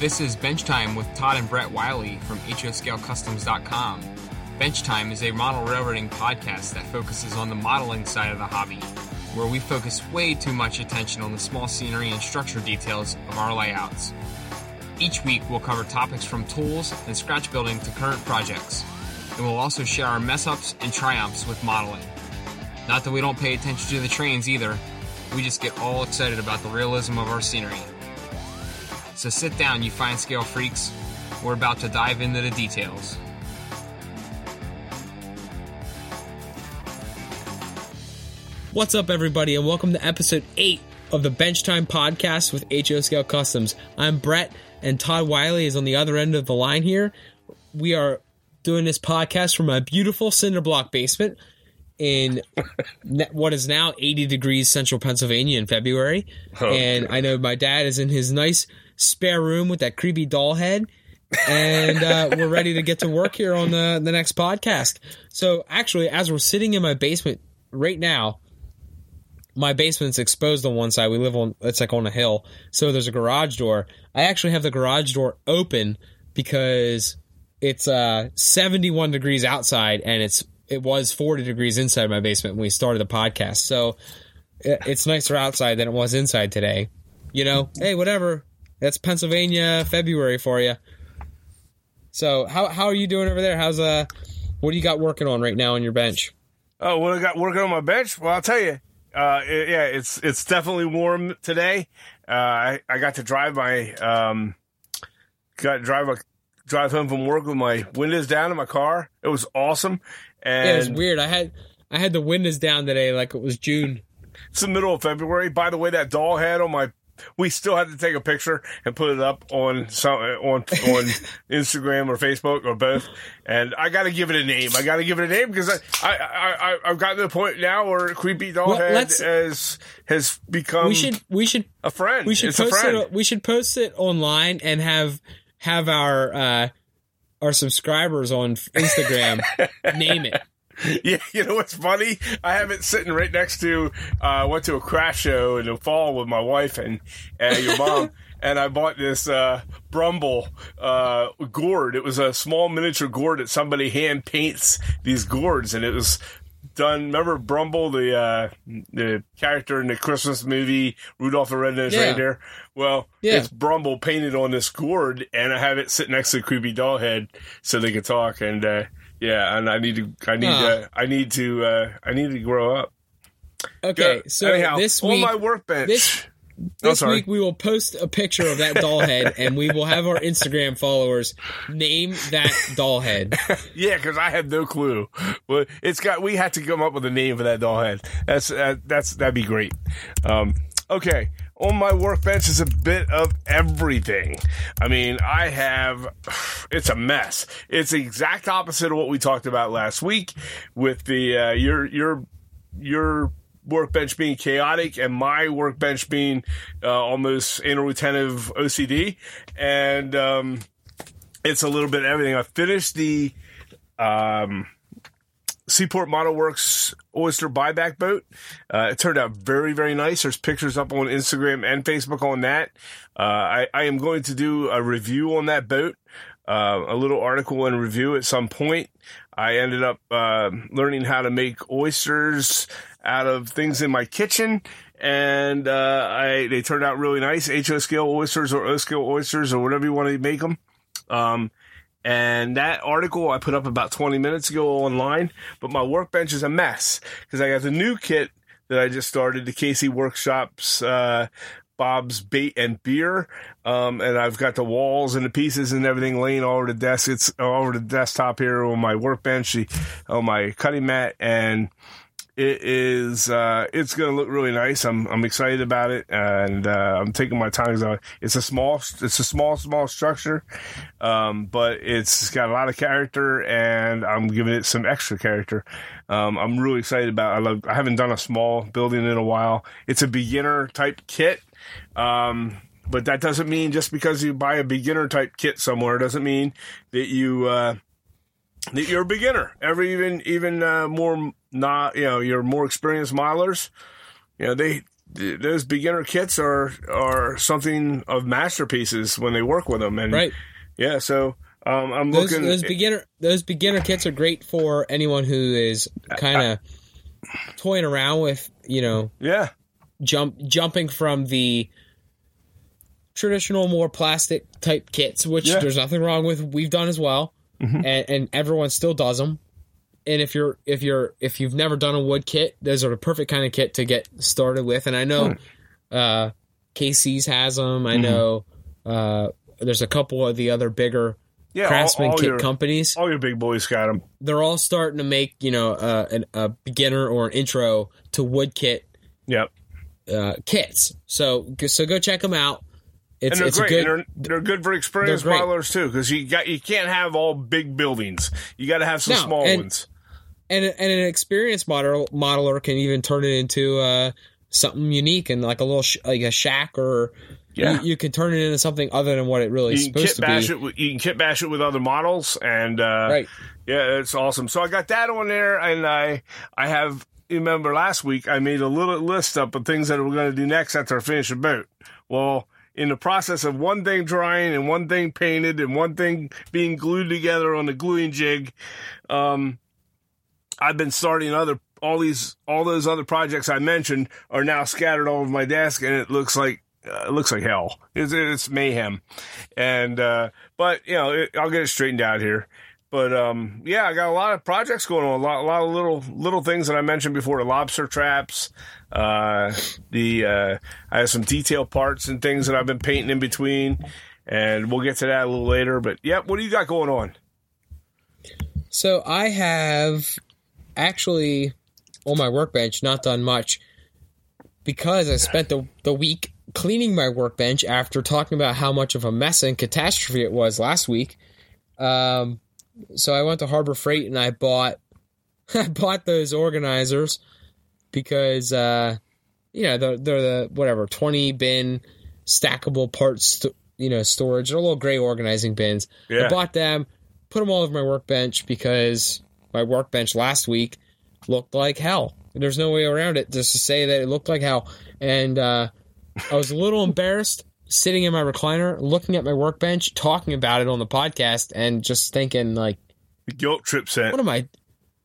This is Bench Time with Todd and Brett Wiley from HOScaleCustoms.com. Bench Time is a model railroading podcast that focuses on the modeling side of the hobby, where we focus way too much attention on the small scenery and structure details of our layouts. Each week, we'll cover topics from tools and scratch building to current projects, and we'll also share our mess ups and triumphs with modeling. Not that we don't pay attention to the trains either, we just get all excited about the realism of our scenery. So sit down, you fine scale freaks. We're about to dive into the details. What's up, everybody, and welcome to episode 8 of the Bench Time podcast with HO Scale Customs. I'm Brett, and Todd Wiley is on the other end of the line here. We are doing this podcast from a beautiful cinder block basement in what is now 80 degrees central Pennsylvania in February. Oh, and I know my dad is in his nice spare room with that creepy doll head. and uh, we're ready to get to work here on the, the next podcast. So, actually, as we're sitting in my basement right now, my basement's exposed on one side. We live on it's like on a hill, so there's a garage door. I actually have the garage door open because it's uh 71 degrees outside and it's it was 40 degrees inside my basement when we started the podcast. So it's nicer outside than it was inside today. You know, hey, whatever. That's Pennsylvania February for you. So how how are you doing over there? How's uh what do you got working on right now on your bench? Oh, what I got working on my bench? Well, I'll tell you. Uh, it- yeah, it's it's definitely warm today. Uh, I I got to drive my um, got to drive a drive home from work with my windows down in my car. It was awesome, and Yeah, it was weird. I had I had the windows down today like it was June. it's the middle of February. By the way, that doll head on my we still had to take a picture and put it up on some on on Instagram or Facebook or both. And I got to give it a name. I got to give it a name because I I I I've gotten to the point now where creepy doll Well, head has has become we should we should a friend. we should it's a post friend. it we should post it online and have have our uh our subscribers on Instagram name it. Yeah, you know what's funny? I have it sitting right next to. Uh, I went to a craft show in the fall with my wife and uh, your mom, and I bought this uh, Brumble uh, gourd. It was a small miniature gourd that somebody hand paints these gourds, and it was done. Remember Brumble, the uh, the character in the Christmas movie Rudolph the Red-Nosed Yeah. Reindeer? Well, Yeah. it's Brumble painted on this gourd, and I have it sit next to the creepy doll head so they could talk. And uh, yeah, and I need to, I need to, I need to, uh, I need to grow up. Okay, so anyhow, this on week my workbench. this- Oh, this sorry. week we will post a picture of that doll head and we will have our Instagram followers name that doll head. Yeah, because I have no clue. Well, it's got. We had to come up with a name for that doll head. That's uh, that's that'd be great. Um, okay, on my workbench is a bit of everything. I mean, I have. It's a mess. It's the exact opposite of what we talked about last week with the uh, your your your workbench being chaotic and my workbench being uh, almost anal retentive OCD, and um, it's a little bit everything. I finished the um, Seaport Model Works oyster buyback boat. Uh, it turned out very, very nice. There's pictures up on Instagram and Facebook on that. Uh, I, I am going to do a review on that boat, uh, a little article and review at some point. I ended up uh, learning how to make oysters out of things in my kitchen, and uh, I they turned out really nice. HO scale oysters or O scale oysters or whatever you want to make them. Um, and that article I put up about 20 minutes ago online, but my workbench is a mess because I got the new kit that I just started, the KC Workshops, uh, Bob's Bait and Beer. Um, and I've got the walls and the pieces and everything laying all over the desk. It's all over the desktop here on my workbench, on my cutting mat. And it is uh it's gonna look really nice i'm i'm excited about it and uh i'm taking my time it's a small it's a small small structure um but it's got a lot of character and i'm giving it some extra character um i'm really excited about it. i love i haven't done a small building in a while it's a beginner type kit um but that doesn't mean just because you buy a beginner type kit somewhere doesn't mean that you uh you're a beginner. Every even even uh, more not you know your more experienced modelers, you know they th- those beginner kits are are something of masterpieces when they work with them, and Right. yeah. So um, I'm Those, looking. those beginner those beginner kits are great for anyone who is kind of toying around with you know yeah, jump jumping from the traditional more plastic type kits, which Yeah. There's nothing wrong with. We've done as well, and, and everyone still does them. And if you're if you're if you've never done a wood kit, those are the perfect kind of kit to get started with. And I know uh, KC's has them. Mm-hmm. I know uh, there's a couple of the other bigger yeah. all- craftsman all, kit your, companies. all your big boys got them. They're all starting to make you know uh, an, a beginner or an intro to wood kit Yep, uh, kits. So so go check them out. It's and they're it's great. good. and they're, they're good for experienced modelers too, because you got you can't have all big buildings. You got to have some No, small and- ones. and and an experienced model modeler can even turn it into uh, something unique and like a little sh- like a shack or Yeah. you, you can turn it into something other than what it really is You can supposed kit to bash be. it. With, you can kit bash it with other models, and uh, Right. Yeah, it's awesome. So I got that on there, and I I have. Remember last week I made a little list up of things that we're going to do next after I finish the boat. Well, in the process of one thing drying and one thing painted and one thing being glued together on the gluing jig, um, I've been starting other all these all those other projects I mentioned are now scattered all over my desk, and it looks like uh, it looks like hell. It's, it's mayhem, and uh, but you know it, I'll get it straightened out here. But um, yeah, I got a lot of projects going on. A lot, a lot of little little things that I mentioned before: the lobster traps, uh, the uh, I have some detail parts and things that I've been painting in between, and we'll get to that a little later. But yeah, what do you got going on? So I have actually on my workbench not done much because I spent the the week cleaning my workbench after talking about how much of a mess and catastrophe it was last week. Um, so I went to Harbor Freight and I bought I bought those organizers because uh, you know they're, they're the whatever twenty bin stackable parts st- you know storage. They're little gray organizing bins. Yeah. I bought them, put them all over my workbench because my workbench last week looked like hell. There's no way around it just to say that it looked like hell. And uh, I was a little embarrassed sitting in my recliner, looking at my workbench, talking about it on the podcast, and just thinking like, The guilt trip set. what am I?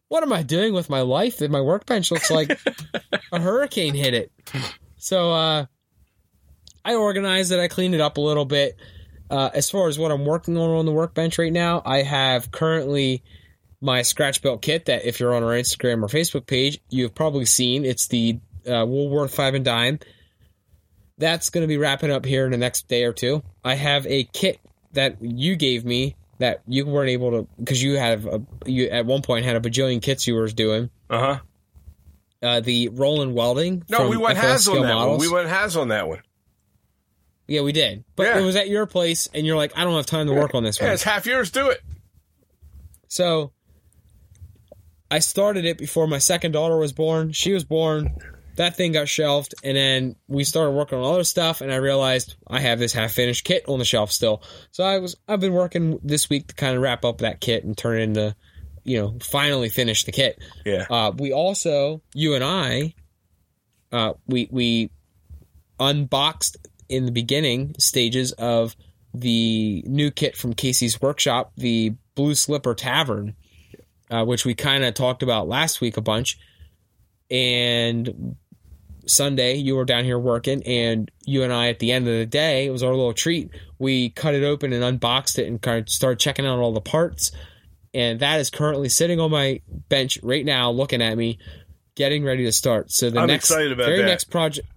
What am I doing with my life? That my workbench looks like a hurricane hit it. So uh, I organized it. I cleaned it up a little bit. Uh, as far as what I'm working on on the workbench right now, I have currently my scratch belt kit that if you're on our Instagram or Facebook page, you've probably seen. It's the uh, Woolworth Five and Dime. That's going to be wrapping up here in the next day or two. I have a kit that you gave me that you weren't able to because you have a, you at one point had a bajillion kits you were doing. Uh huh. Uh, the Roland Welding. No, from we went has on that one. We went has on that one. Yeah, we did. But Yeah. it was at your place, and you're like, I don't have time to work on this Yeah, one. it's half yours. Do it. So I started it before my second daughter was born. She was born. That thing got shelved, and then we started working on other stuff. And I realized I have this half finished kit on the shelf still. So I was I've been working this week to kind of wrap up that kit and turn it into, you know, finally finish the kit. Yeah. Uh, we also, you and I, uh, we we unboxed in the beginning stages of the new kit from KC's Workshop, the Blue Slipper Tavern, uh, which we kind of talked about last week a bunch. And Sunday, you were down here working, and you and I, at the end of the day, it was our little treat. We cut it open and unboxed it and kind of started checking out all the parts. And that is currently sitting on my bench right now, looking at me, getting ready to start. So the I'm next, excited about very that. next project.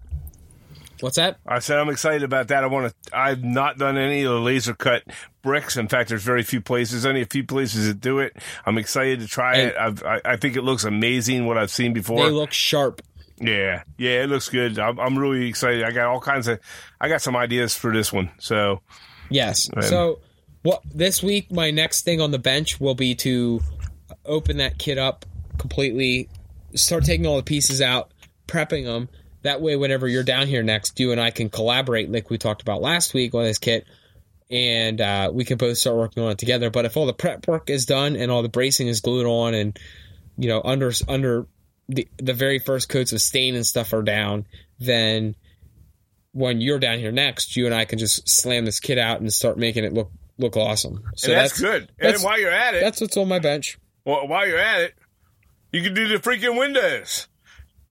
What's that? I said I'm excited about that. I want to. I've not done any of the laser cut bricks. In fact, there's very few places. Only a few places that do it. I'm excited to try And- it. I've, I, I think it looks amazing. What I've seen before. They look sharp. Yeah, yeah, it looks good. I'm, I'm really excited. I got all kinds of. I got some ideas for this one. So Yes. So, what this week, my next thing on the bench will be to open that kit up completely, start taking all the pieces out, prepping them. That way, whenever you're down here next, you and I can collaborate, like we talked about last week on this kit, and uh, we can both start working on it together. But if all the prep work is done and all the bracing is glued on, and you know under under the the very first coats of stain and stuff are down, then when you're down here next, you and I can just slam this kit out and start making it look look awesome. So and that's, good. And that's- while you're at it, That's what's on my bench. well, while you're at it, you can do the freaking windows.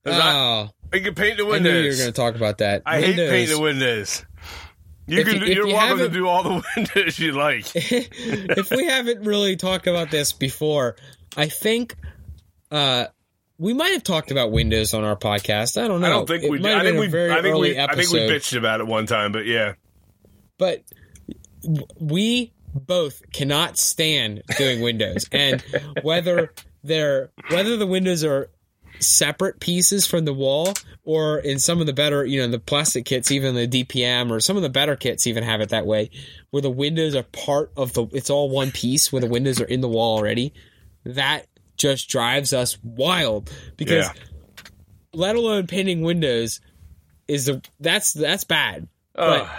'Cause I- Oh, you can paint the I knew you were going to talk about that. I hate Windows. painting windows. You if can. You, you're you welcome to do all the windows you like. if we haven't really talked about this before, I think uh, we might have talked about Windows on our podcast. I don't know. I don't think It we. might I think we. very I think early we. I think we bitched about it one time, but yeah. but we both cannot stand doing Windows, and whether they're whether the windows are separate pieces from the wall or in some of the better you know the plastic kits even the dpm or some of the better kits even have it that way where the windows are part of the it's all one piece where the windows are in the wall already that just drives us wild because Yeah. let alone painting windows is the that's that's bad Ugh. but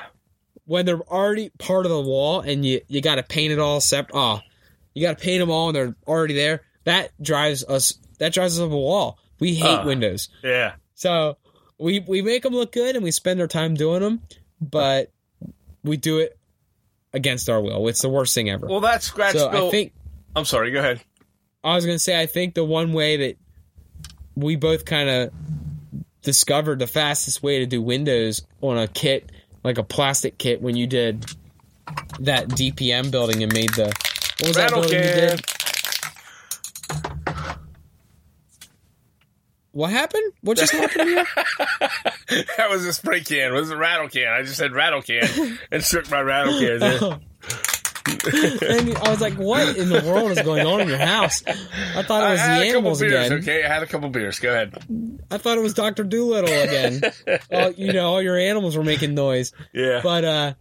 when they're already part of the wall and you you got to paint it all except oh ah, you got to paint them all and they're already there that drives us that drives us up a wall we hate Ugh. windows yeah. so we we make them look good and we spend our time doing them, but we do it against our will. It's the worst thing ever. Well, that scratch so. I think I'm sorry. Go ahead. I was gonna say I think the one way that we both kind of discovered the fastest way to do windows on a kit like a plastic kit when you did that DPM building and made the what was that Rattle building you did? What happened? What just happened here? that was a spray can. It was a rattle can. I just said rattle can and shook my rattle cans. Oh. and I was like, "What in the world is going on in your house?" I thought it was the had a couple animals beers. again. Okay, I had a couple beers. Go ahead. I thought it was Doctor Doolittle again. all, you know, all your animals were making noise. Yeah. But uh,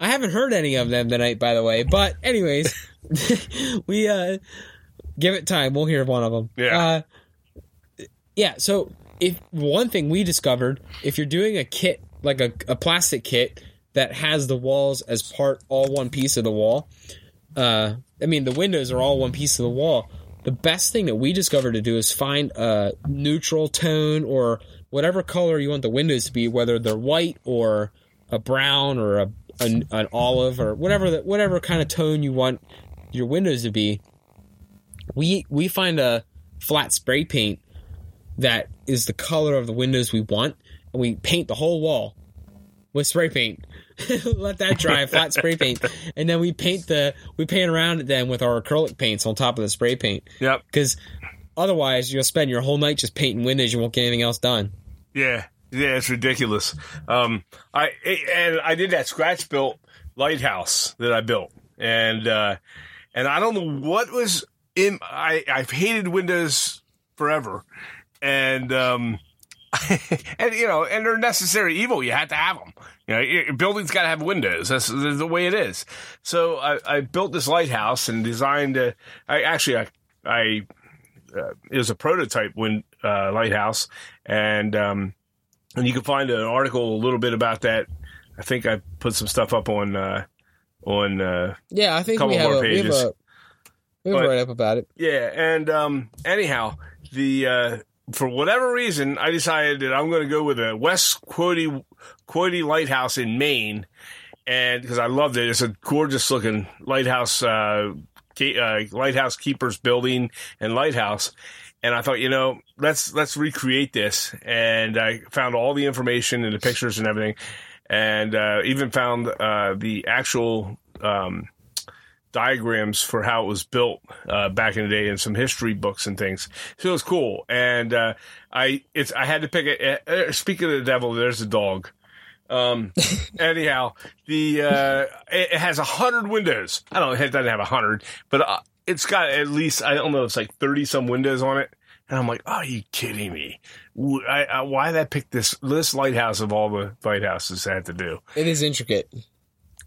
I haven't heard any of them tonight, by the way. But anyways, we uh, give it time. We'll hear one of them. Yeah. Uh, yeah. So if one thing we discovered, if you're doing a kit like a, a plastic kit that has the walls as part all one piece of the wall, uh, I mean the windows are all one piece of the wall. The best thing that we discovered to do is find a neutral tone or whatever color you want the windows to be, whether they're white or a brown or a an, an olive or whatever whatever kind of tone you want your windows to be. We we find a flat spray paint that is the color of the windows we want, and we paint the whole wall with spray paint. Let that dry, flat spray paint, and then we paint the we paint around it then with our acrylic paints on top of the spray paint. Yep. Because otherwise, you'll spend your whole night just painting windows. You won't get anything else done. Yeah. Yeah. It's ridiculous. Um, I and I did that scratch built lighthouse that I built, and uh, and I don't know what was in. I I've hated windows forever, and um, and you know, and they're necessary evil. You have to have them. You know, your building's got to have windows. That's, the way it is. So I, I built this lighthouse and designed. A, I actually I I uh, it was a prototype wind uh, lighthouse, and um, and you can find an article a little bit about that. I think I put some stuff up on uh, on uh, Yeah, I think Couple we have, more a, we have pages. a we have But- a write up about it. Yeah, and um, anyhow, the uh, for whatever reason, I decided that I'm going to go with a West Quoddy Quoddy Lighthouse in Maine, and because I loved it, it's a gorgeous looking lighthouse, uh, uh, lighthouse keepers building and lighthouse. And I thought, you know, let's let's recreate this, and I found all the information and the pictures and everything, and uh, even found uh, the actual. Um, diagrams for how it was built uh, back in the day and some history books and things. So it was cool. And uh, I it's I had to pick a. Uh, speaking of the devil, there's a dog. Um, anyhow, the uh, it, it has a hundred windows. I don't know, it doesn't have a hundred, but uh, it's got at least I don't know, it's like thirty some windows on it. And I'm like, are you kidding me? I, I, why did I pick this this lighthouse of all the lighthouses I had to do? It is intricate.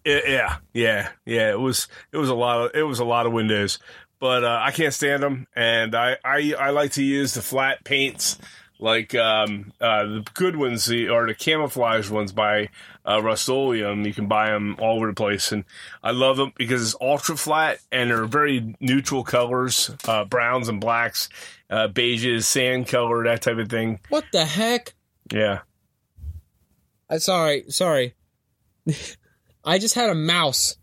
It- yeah, yeah, yeah. It was it was a lot of it was a lot of windows, but uh, I can't stand them, and I, I I like to use the flat paints like um, uh, the good ones, the or the camouflage ones by uh, Rust-Oleum. You can buy them all over the place, and I love them because it's ultra flat and they're very neutral colors, uh, browns and blacks, uh, beiges, sand color, that type of thing. What the heck? Yeah. I sorry, sorry. I just had a mouse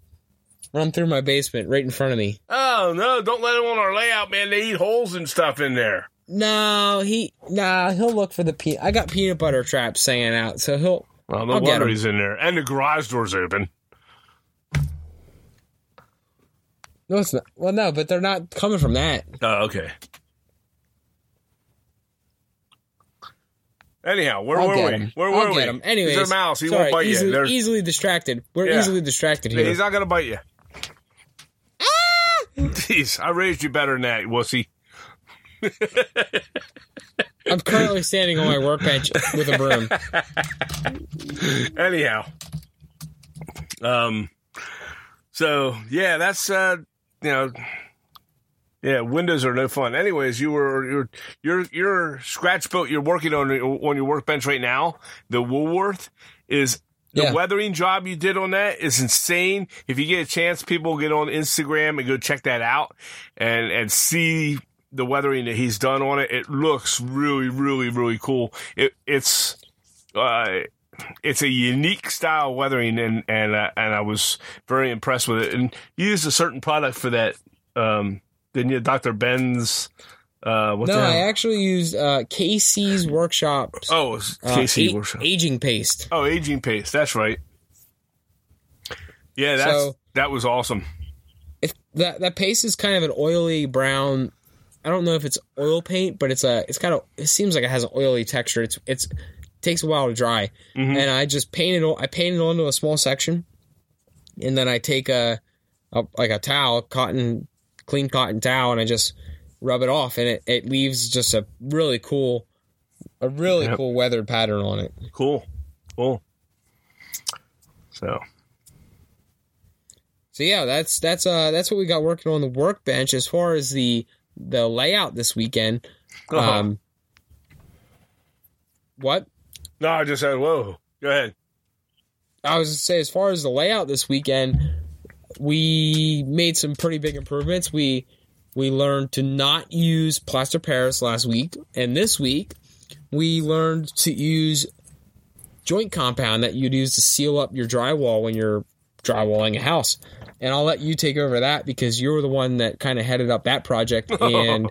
run through my basement right in front of me. Oh no! Don't let him on our layout, man. They eat holes and stuff in there. No, he nah. He'll look for the peanut. I got peanut butter traps hanging out, so he'll. Well, no I'll wonder he's in there, and the garage door's open. No, it's not. Well, no, but they're not coming from that. Oh, okay. Anyhow, where I'll were get we? him. Where I'll were we? get him. Anyways, He's a mouse. He sorry, won't bite easily, you. There's- easily distracted. We're Yeah. easily distracted here. He's not going to bite you. Jeez, I raised you better than that, wussy. I'm currently standing on my workbench with a broom. Anyhow, um, so yeah, that's uh, you know, yeah, windows are no fun. Anyways, you were your your your scratch boat you're working on on your workbench right now, the Woolworth is. The Yeah. weathering job you did on that is insane. If you get a chance, people get on Instagram and go check that out and and see the weathering that he's done on it. It looks really, really, really cool. It, it's uh, it's a unique style of weathering, and and uh, and I was very impressed with it. And you used a certain product for that, um, didn't you, Doctor Ben's? Uh, No, I actually used uh, KC's workshops. oh, it was uh, Workshop. aging paste. Oh, aging paste. That's right. Yeah, that's So- that was awesome. If that that paste is kind of an oily brown. I don't know if it's oil paint, but it's a it's kind of it seems like it has an oily texture. It's it's takes a while to dry, Mhm. and I just painted I painted onto a small section, and then I take a, a like a towel, cotton clean cotton towel, and I just rub it off, and it, it leaves just a really cool, a really Yep. cool weathered pattern on it. Cool, cool. So So yeah, that's that's uh that's what we got working on the workbench as far as the the layout this weekend. Uh-huh. Um, what no, I just said, whoa. Go ahead. I was to say, as far as the layout this weekend, we made some pretty big improvements. We we learned to not use plaster Paris last week, and this week we learned to use joint compound that you'd use to seal up your drywall when you're drywalling a house. And I'll let you take over that because you were the one that kind of headed up that project, and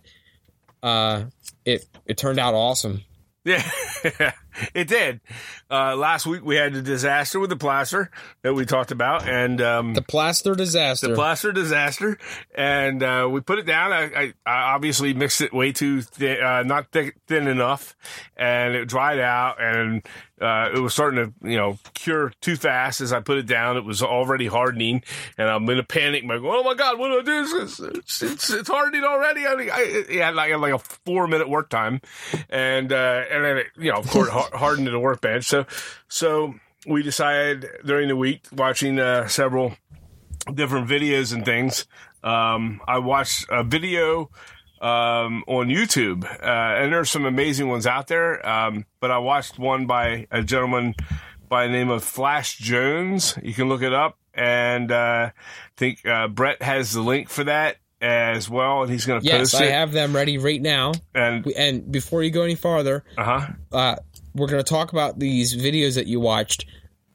uh, it it turned out awesome. Yeah, it did. Uh, last week we had the disaster with the plaster that we talked about, and um, The plaster disaster. the plaster disaster, and uh, we put it down. I, I, I obviously mixed it way too thin, uh, not thick, thin enough, and it dried out, and uh, it was starting to you know cure too fast. As I put it down, it was already hardening, and I'm in a panic. I'm like, oh my god, what do I do? It's, it's, it's, it's hardening already. I, mean, I, I had like, like a four minute work time, and uh, and then it, you know of course har- hardened the workbench. So so we decided during the week watching uh, several different videos and things. Um, I watched a video um, on YouTube, uh, and there's some amazing ones out there. Um, but I watched one by a gentleman by the name of Flash Jones. You can look it up, and uh, I think uh, Brett has the link for that as well, and he's going to yes, post I it. have them ready right now. and And before you go any farther, uh huh, uh, we're going to talk about these videos that you watched.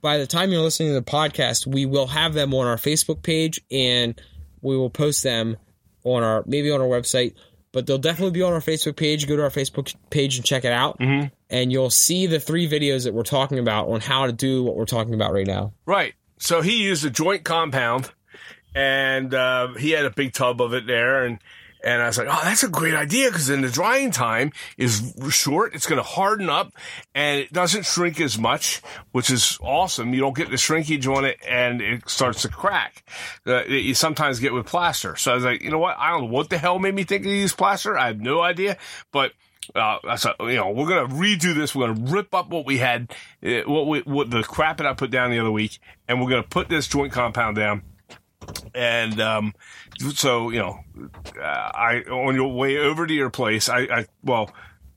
By the time you're listening to the podcast, we will have them on our Facebook page and we will post them on our maybe on our website, but they'll definitely be on our Facebook page. Go to our Facebook page and check it out, Mhm. and you'll see the three videos that we're talking about on how to do what we're talking about right now. Right. So he used a joint compound, and uh, he had a big tub of it there, and and I was like, oh, that's a great idea because then the drying time is short. It's going to harden up, and it doesn't shrink as much, which is awesome. You don't get the shrinkage on it, and it starts to crack. Uh, that you sometimes get with plaster. So I was like, you know what? I don't know what the hell made me think of use plaster. I have no idea, but uh, I said, you know, we're gonna redo this. We're gonna rip up what we had, uh, what we, what the crap that I put down the other week, and we're gonna put this joint compound down. And um, so you know, uh, I on your way over to your place, I, I well,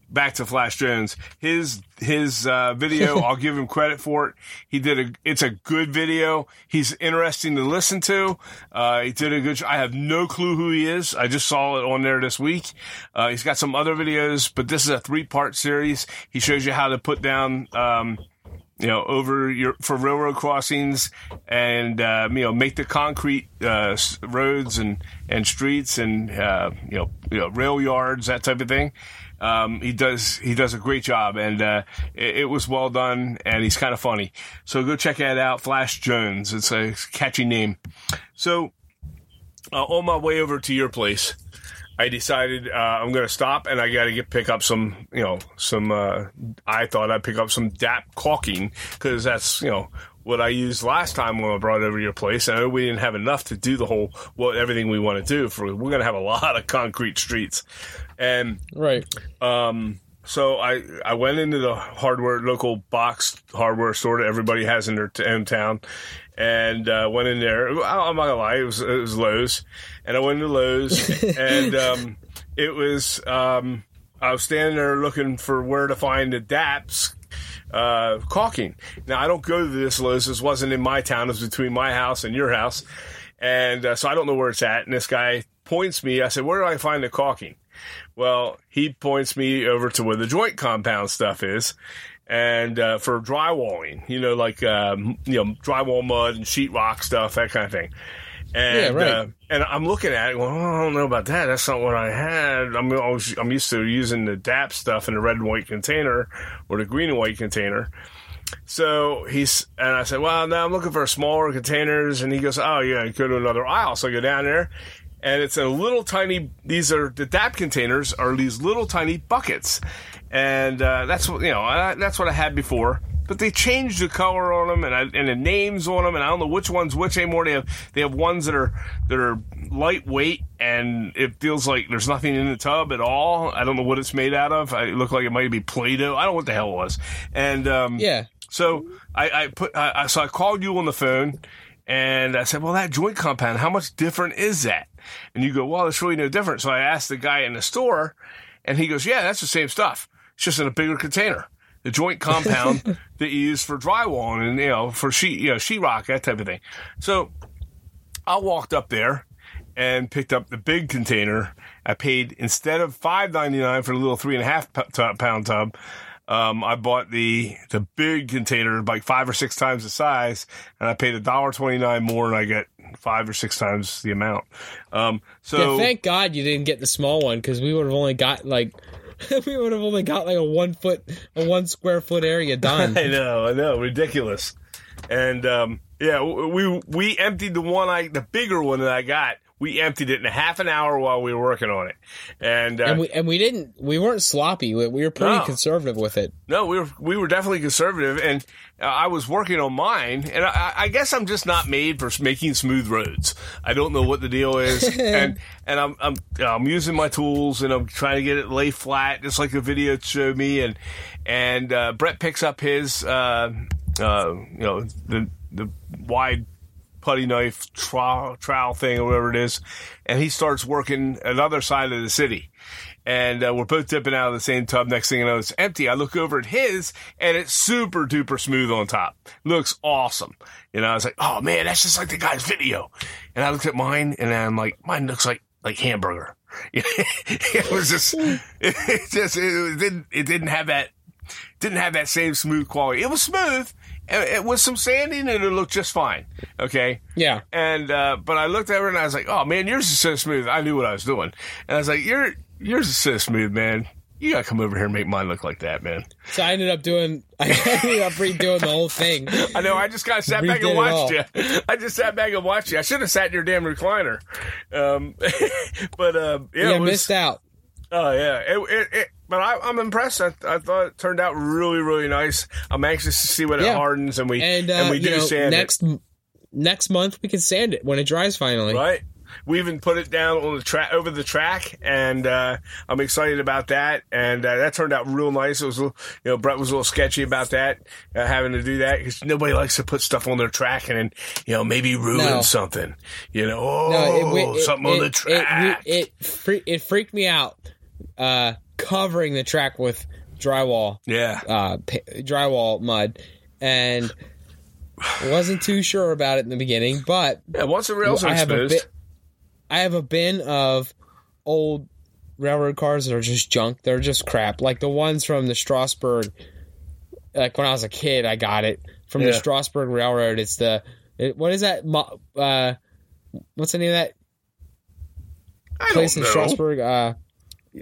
back to Flash Jones. His his uh, video, I'll give him credit for it. He did a. It's a good video. He's interesting to listen to. Uh, he did a good. I have no clue who he is. I just saw it on there this week. Uh, he's got some other videos, but this is a three part series. He shows you how to put down. Um, you know, over your for railroad crossings, and uh, you know, make the concrete uh, roads and and streets, and uh, you know, you know, rail yards, that type of thing. Um, he does he does a great job, and uh, it, it, was well done, and he's kind of funny. So go check that out, Flash Jones. It's a catchy name. So uh, on my way over to your place. I decided uh, I'm going to stop and I got to get pick up some, you know, some. Uh, I thought I'd pick up some DAP caulking because that's you know what I used last time when I brought it over to your place. I know we didn't have enough to do the whole what everything we want to do for. We're going to have a lot of concrete streets, and right. Um, so I I went into the hardware local box hardware store that everybody has in their t- in town, and uh, went in there. I'm not gonna lie, it was it was Lowe's, and I went to Lowe's, and um, it was um, I was standing there looking for where to find the DAPS uh, caulking. Now I don't go to this Lowe's. This wasn't in my town. It was between my house and your house, and uh, so I don't know where it's at. And this guy points me. I said, "Where do I find the caulking?" Well, he points me over to where the joint compound stuff is, and uh, for drywalling, you know, like um, you know, drywall mud and sheetrock stuff, that kind of thing. And, yeah, right. Uh, and I'm looking at it, going, oh, I don't know about that. That's not what I had. I'm I'm used to using the DAP stuff in the red and white container or the green and white container. So he's and I said, well, now I'm looking for smaller containers, and he goes, oh yeah, go to another aisle. So I go down there, and it's a little tiny. These are the DAP containers are these little tiny buckets, and uh, that's what you know. I, that's what I had before. But they changed the color on them and, I, and the names on them, and I don't know which one's which anymore. They have they have ones that are that are lightweight, and it feels like there's nothing in the tub at all. I don't know what it's made out of. It looked like it might be Play-Doh. I don't know what the hell it was. And um, yeah, so I, I put I, so I called you on the phone, and I said, "Well, that joint compound, how much different is that?" And you go, "Well, it's really no different." So I asked the guy in the store, and he goes, "Yeah, that's the same stuff. It's just in a bigger container." The joint compound that you use for drywall and you know for sheet you know sheetrock that type of thing. So I walked up there and picked up the big container. I paid instead of five ninety nine for the little three and a half pound tub. Um, I bought the the big container, like five or six times the size, and I paid a dollar twenty nine more, and I get five or six times the amount. Um, so yeah, thank God you didn't get the small one because we would have only got like we would have only got like a one foot, a one square foot area done. I know, I know, ridiculous. And um, yeah, we we emptied the one I, the bigger one that I got we emptied it in a half an hour while we were working on it, and uh, and we and we didn't we weren't sloppy. We, we were pretty no. conservative with it. No, we were we were definitely conservative, and uh, I was working on mine, and I, I, guess I'm just not made for making smooth roads. I don't know what the deal is, and and I'm I'm I'm using my tools, and I'm trying to get it lay flat, just like the video showed me, and and uh, Brett picks up his uh, uh, you know the the wide putty knife trowel, trowel thing or whatever it is, and he starts working another side of the city. And uh, we're both dipping out of the same tub. Next thing you know, it's empty. I look over at his, and it's super duper smooth on top. Looks awesome. You know, I was like, oh man, that's just like the guy's video. And I looked at mine, and I'm like, mine looks like like hamburger. it was just, it just, it didn't, it didn't have that, didn't have that same smooth quality. It was smooth, it was some sanding and it looked just fine. Okay. Yeah. And uh, but I looked at her and I was like, "Oh man, yours is so smooth." I knew what I was doing, and I was like, "Your yours is so smooth, man. You gotta come over here and make mine look like that, man." So I ended up doing. I ended up redoing the whole thing. I know. I just kind of sat back and watched you. I just sat back and watched you. I should have sat in your damn recliner. Um, but uh, yeah, yeah was, missed out. Oh yeah, it, it, it but I, am I'm impressed. I, I, thought it turned out really, really nice. I'm anxious to see when yeah. it hardens and we and, uh, and we do know, sand next, it. Next month we can sand it when it dries finally. Right. We even put it down on the track over the track, and uh, I'm excited about that. And uh, that turned out real nice. It was, little, you know, Brett was a little sketchy about that, uh, having to do that because nobody likes to put stuff on their track and then, you know, maybe ruin no. something. You know, oh, no, it, it, something it, on the track. It, it, it, freaked me out uh, covering the track with drywall, Yeah. uh, pa- drywall mud, and wasn't too sure about it in the beginning. But Yeah. Once the rails are I have a exposed, bit. I have a bin of old railroad cars that are just junk. They're just crap. Like the ones from the Strasburg. Like when I was a kid, I got it from the Yeah. Strasburg Railroad. It's the it, what is that? Uh, what's the name of that I place don't in know. Strasburg? Uh,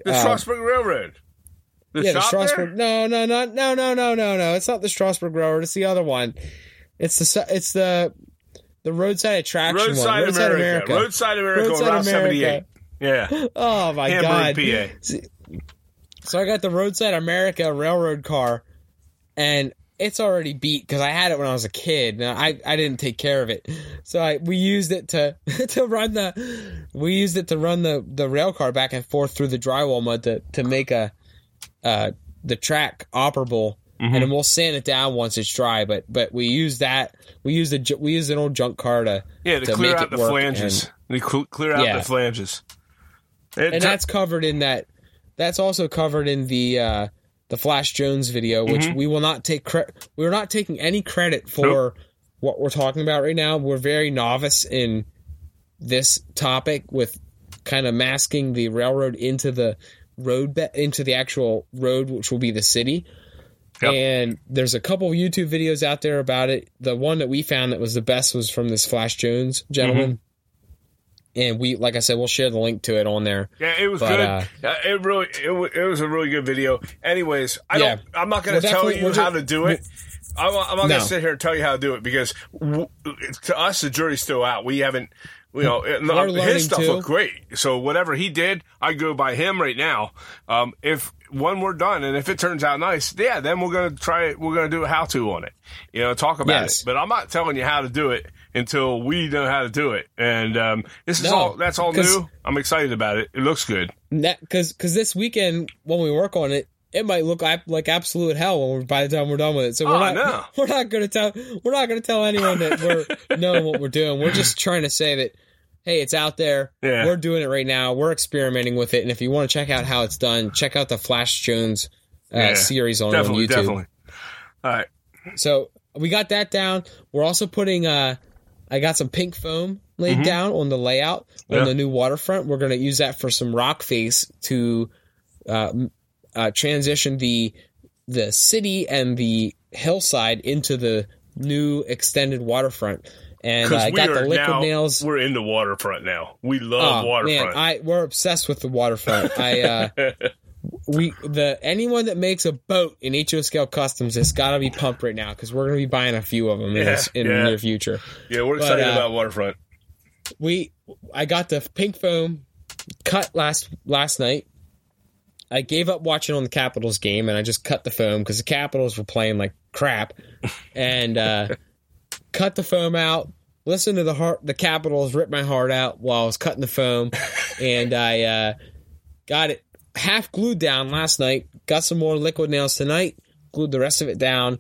The uh, Strasburg Railroad. The yeah, the Strasburg. there? No, no, no, no, no, no, no, no. It's not the Strasburg Railroad. It's the other one. It's the it's the the roadside attraction Roadside, one. Roadside America. Roadside America Roadside on Route America. 78. Yeah. Oh my Hamburg, god! PA. So I got the Roadside America railroad car, and it's already beat because I had it when I was a kid, and I, I didn't take care of it. So I we used it to to run the we used it to run the the rail car back and forth through the drywall mud to to make a uh the track operable. And then we'll sand it down once it's dry, but but we use that we use the we use an old junk car to Yeah, to, to clear make out the flanges. They cl- clear out Yeah. the flanges. It and tur- that's covered in that. That's also covered in the uh, the Flash Jones video, which Mm-hmm. we will not take credit. We're not taking any credit for Nope. what we're talking about right now. We're very novice in this topic with kind of masking the railroad into the road be- into the actual road, which will be the city. Yep. And there's a couple of YouTube videos out there about it. The one that we found that was the best was from this Flash Jones gentleman. Mm-hmm. And we, like I said, we'll share the link to it on there. Yeah, it was But, good. uh, it really, it, it was a really good video. Anyways, I Yeah. don't. I'm not going to tell you how to do it. I'm, I'm not going to sit here and tell you how to do it because w- to us the jury's still out. We haven't, you know, We're his stuff too. looked great. So whatever he did, I go by him right now. Um, if when we're done and if it turns out nice, yeah, then we're going to try it. We're going to do a how to on it. You know, talk about Yes. it. But I'm not telling you how to do it until we know how to do it. And um, this is No, all. That's all new. I'm excited about it. It looks good. because because this weekend when we work on it, it might look like, absolute hell when we're, by the time we're done with it. So we're Oh, not no. we're not going to tell we're not going to tell anyone that we're knowing what we're doing. We're just trying to say that hey, it's out there. Yeah. We're doing it right now. We're experimenting with it, and if you want to check out how it's done, check out the Flash Jones uh, Yeah, series on, on YouTube. definitely. All right. So we got that down. We're also putting uh I got some pink foam laid down on the layout on Mm-hmm. Yeah. the new waterfront. We're going to use that for some rock face to uh, uh, transition the the city and the hillside into the new extended waterfront. And uh, I got the liquid now, nails. we're into waterfront now. We love Oh, waterfront. man, I we're obsessed with the waterfront. I uh, we the anyone that makes a boat in HO Scale Customs has got to be pumped right now because we're going to be buying a few of them in, Yeah, this, in yeah. the near future. yeah, we're excited uh, about waterfront. We I got the pink foam cut last last night. I gave up watching on the Capitals game and I just cut the foam because the Capitals were playing like crap, and uh, cut the foam out. Listen to the heart, the Capitals rip my heart out while I was cutting the foam, and I uh, got it half glued down last night. Got some more liquid nails tonight. Glued the rest of it down,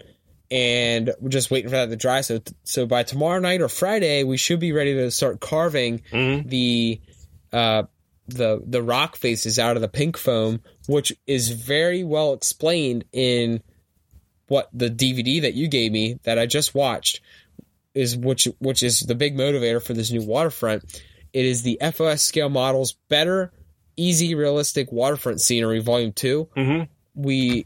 and we're just waiting for that to dry. So, so by tomorrow night or Friday, we should be ready to start carving Mhm. the uh, the the rock faces out of the pink foam, which is very well explained in what the DVD that you gave me that I just watched is which which is the big motivator for this new waterfront. It is the FOS scale models better, easy, realistic waterfront scenery, volume 2 Mhm. We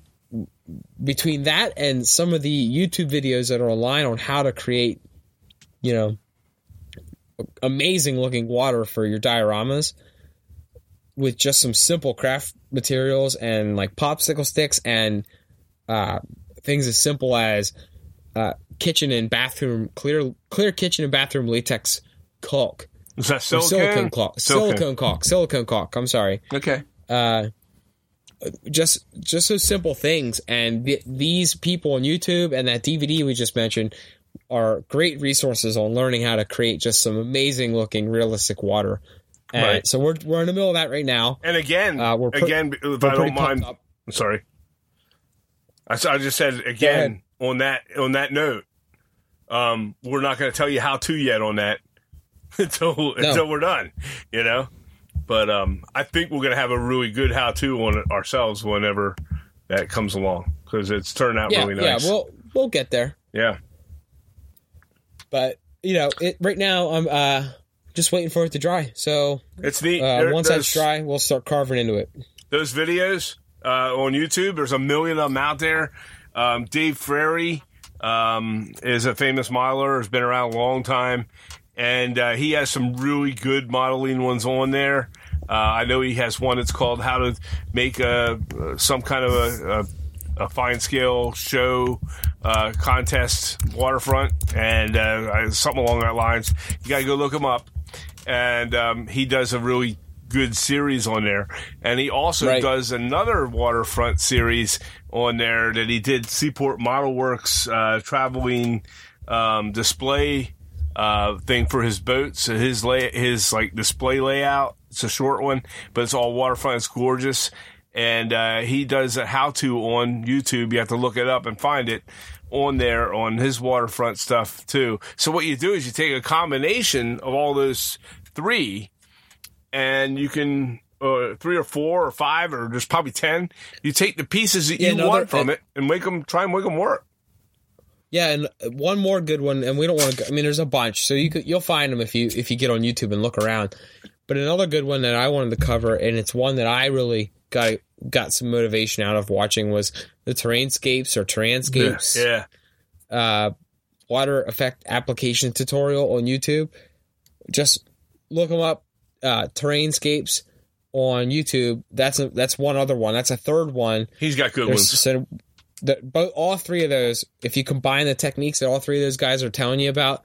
between that and some of the YouTube videos that are online on how to create, you know, amazing looking water for your dioramas with just some simple craft materials and like popsicle sticks and uh, things as simple as uh, kitchen and bathroom clear clear kitchen and bathroom latex caulk Is that silicone? silicone caulk silicone caulk silicone caulk i'm sorry Okay. uh, just just those simple things and th- these people on youtube and that dvd we just mentioned are great resources on learning how to create just some amazing looking realistic water and Right. so we're, we're in the middle of that right now And again, Uh, we're pre- again, if I don't mind, up. sorry. I just said again on that on that note. Um, we're not going to tell you how to yet on that until until we're done. You know. But um, I think we're gonna have a really good how-to on it ourselves whenever that comes along because it's turned out Yeah, really nice. yeah, we'll we'll get there. yeah, But you know, it, right now I'm uh just waiting for it to dry. So it's neat. uh, There- once that's dry, we'll start carving into it. those videos uh, on YouTube. There's a million of them out there. Um, Dave Frary um, is a famous modeler. Has been around a long time, and uh, he has some really good modeling ones on there. Uh, I know he has one that's called "How to Make a uh, some kind of a, a, a fine scale show uh, contest waterfront," and uh, something along that lines. You got to go look him up, and um, he does a really good series on there. And he also Right. does another waterfront series on there that he did Seaport Model Works uh, traveling um, display uh, thing for his boats. So his lay his like display layout. It's a short one, but it's all waterfront. It's gorgeous. And uh, he does a how to on YouTube. You have to look it up and find it on there on his waterfront stuff too. So what you do is you take a combination of all those three and you can uh, three or four or five or there's probably ten. You take the pieces that Yeah, you no, want from it and make them try and make them work. Yeah, and one more good one, and we don't want to. I mean, there's a bunch, so you could you'll find them if you if you get on YouTube and look around. But another good one that I wanted to cover, and it's one that I really got got some motivation out of watching was the terrainscapes or terrainscapes Yeah, uh, water effect application tutorial on YouTube. Just look them up. Uh, terrainscapes on YouTube. That's a that's one other one. That's a third one. he's got good There's ones. so the, both all three of those. If you combine the techniques that all three of those guys are telling you about,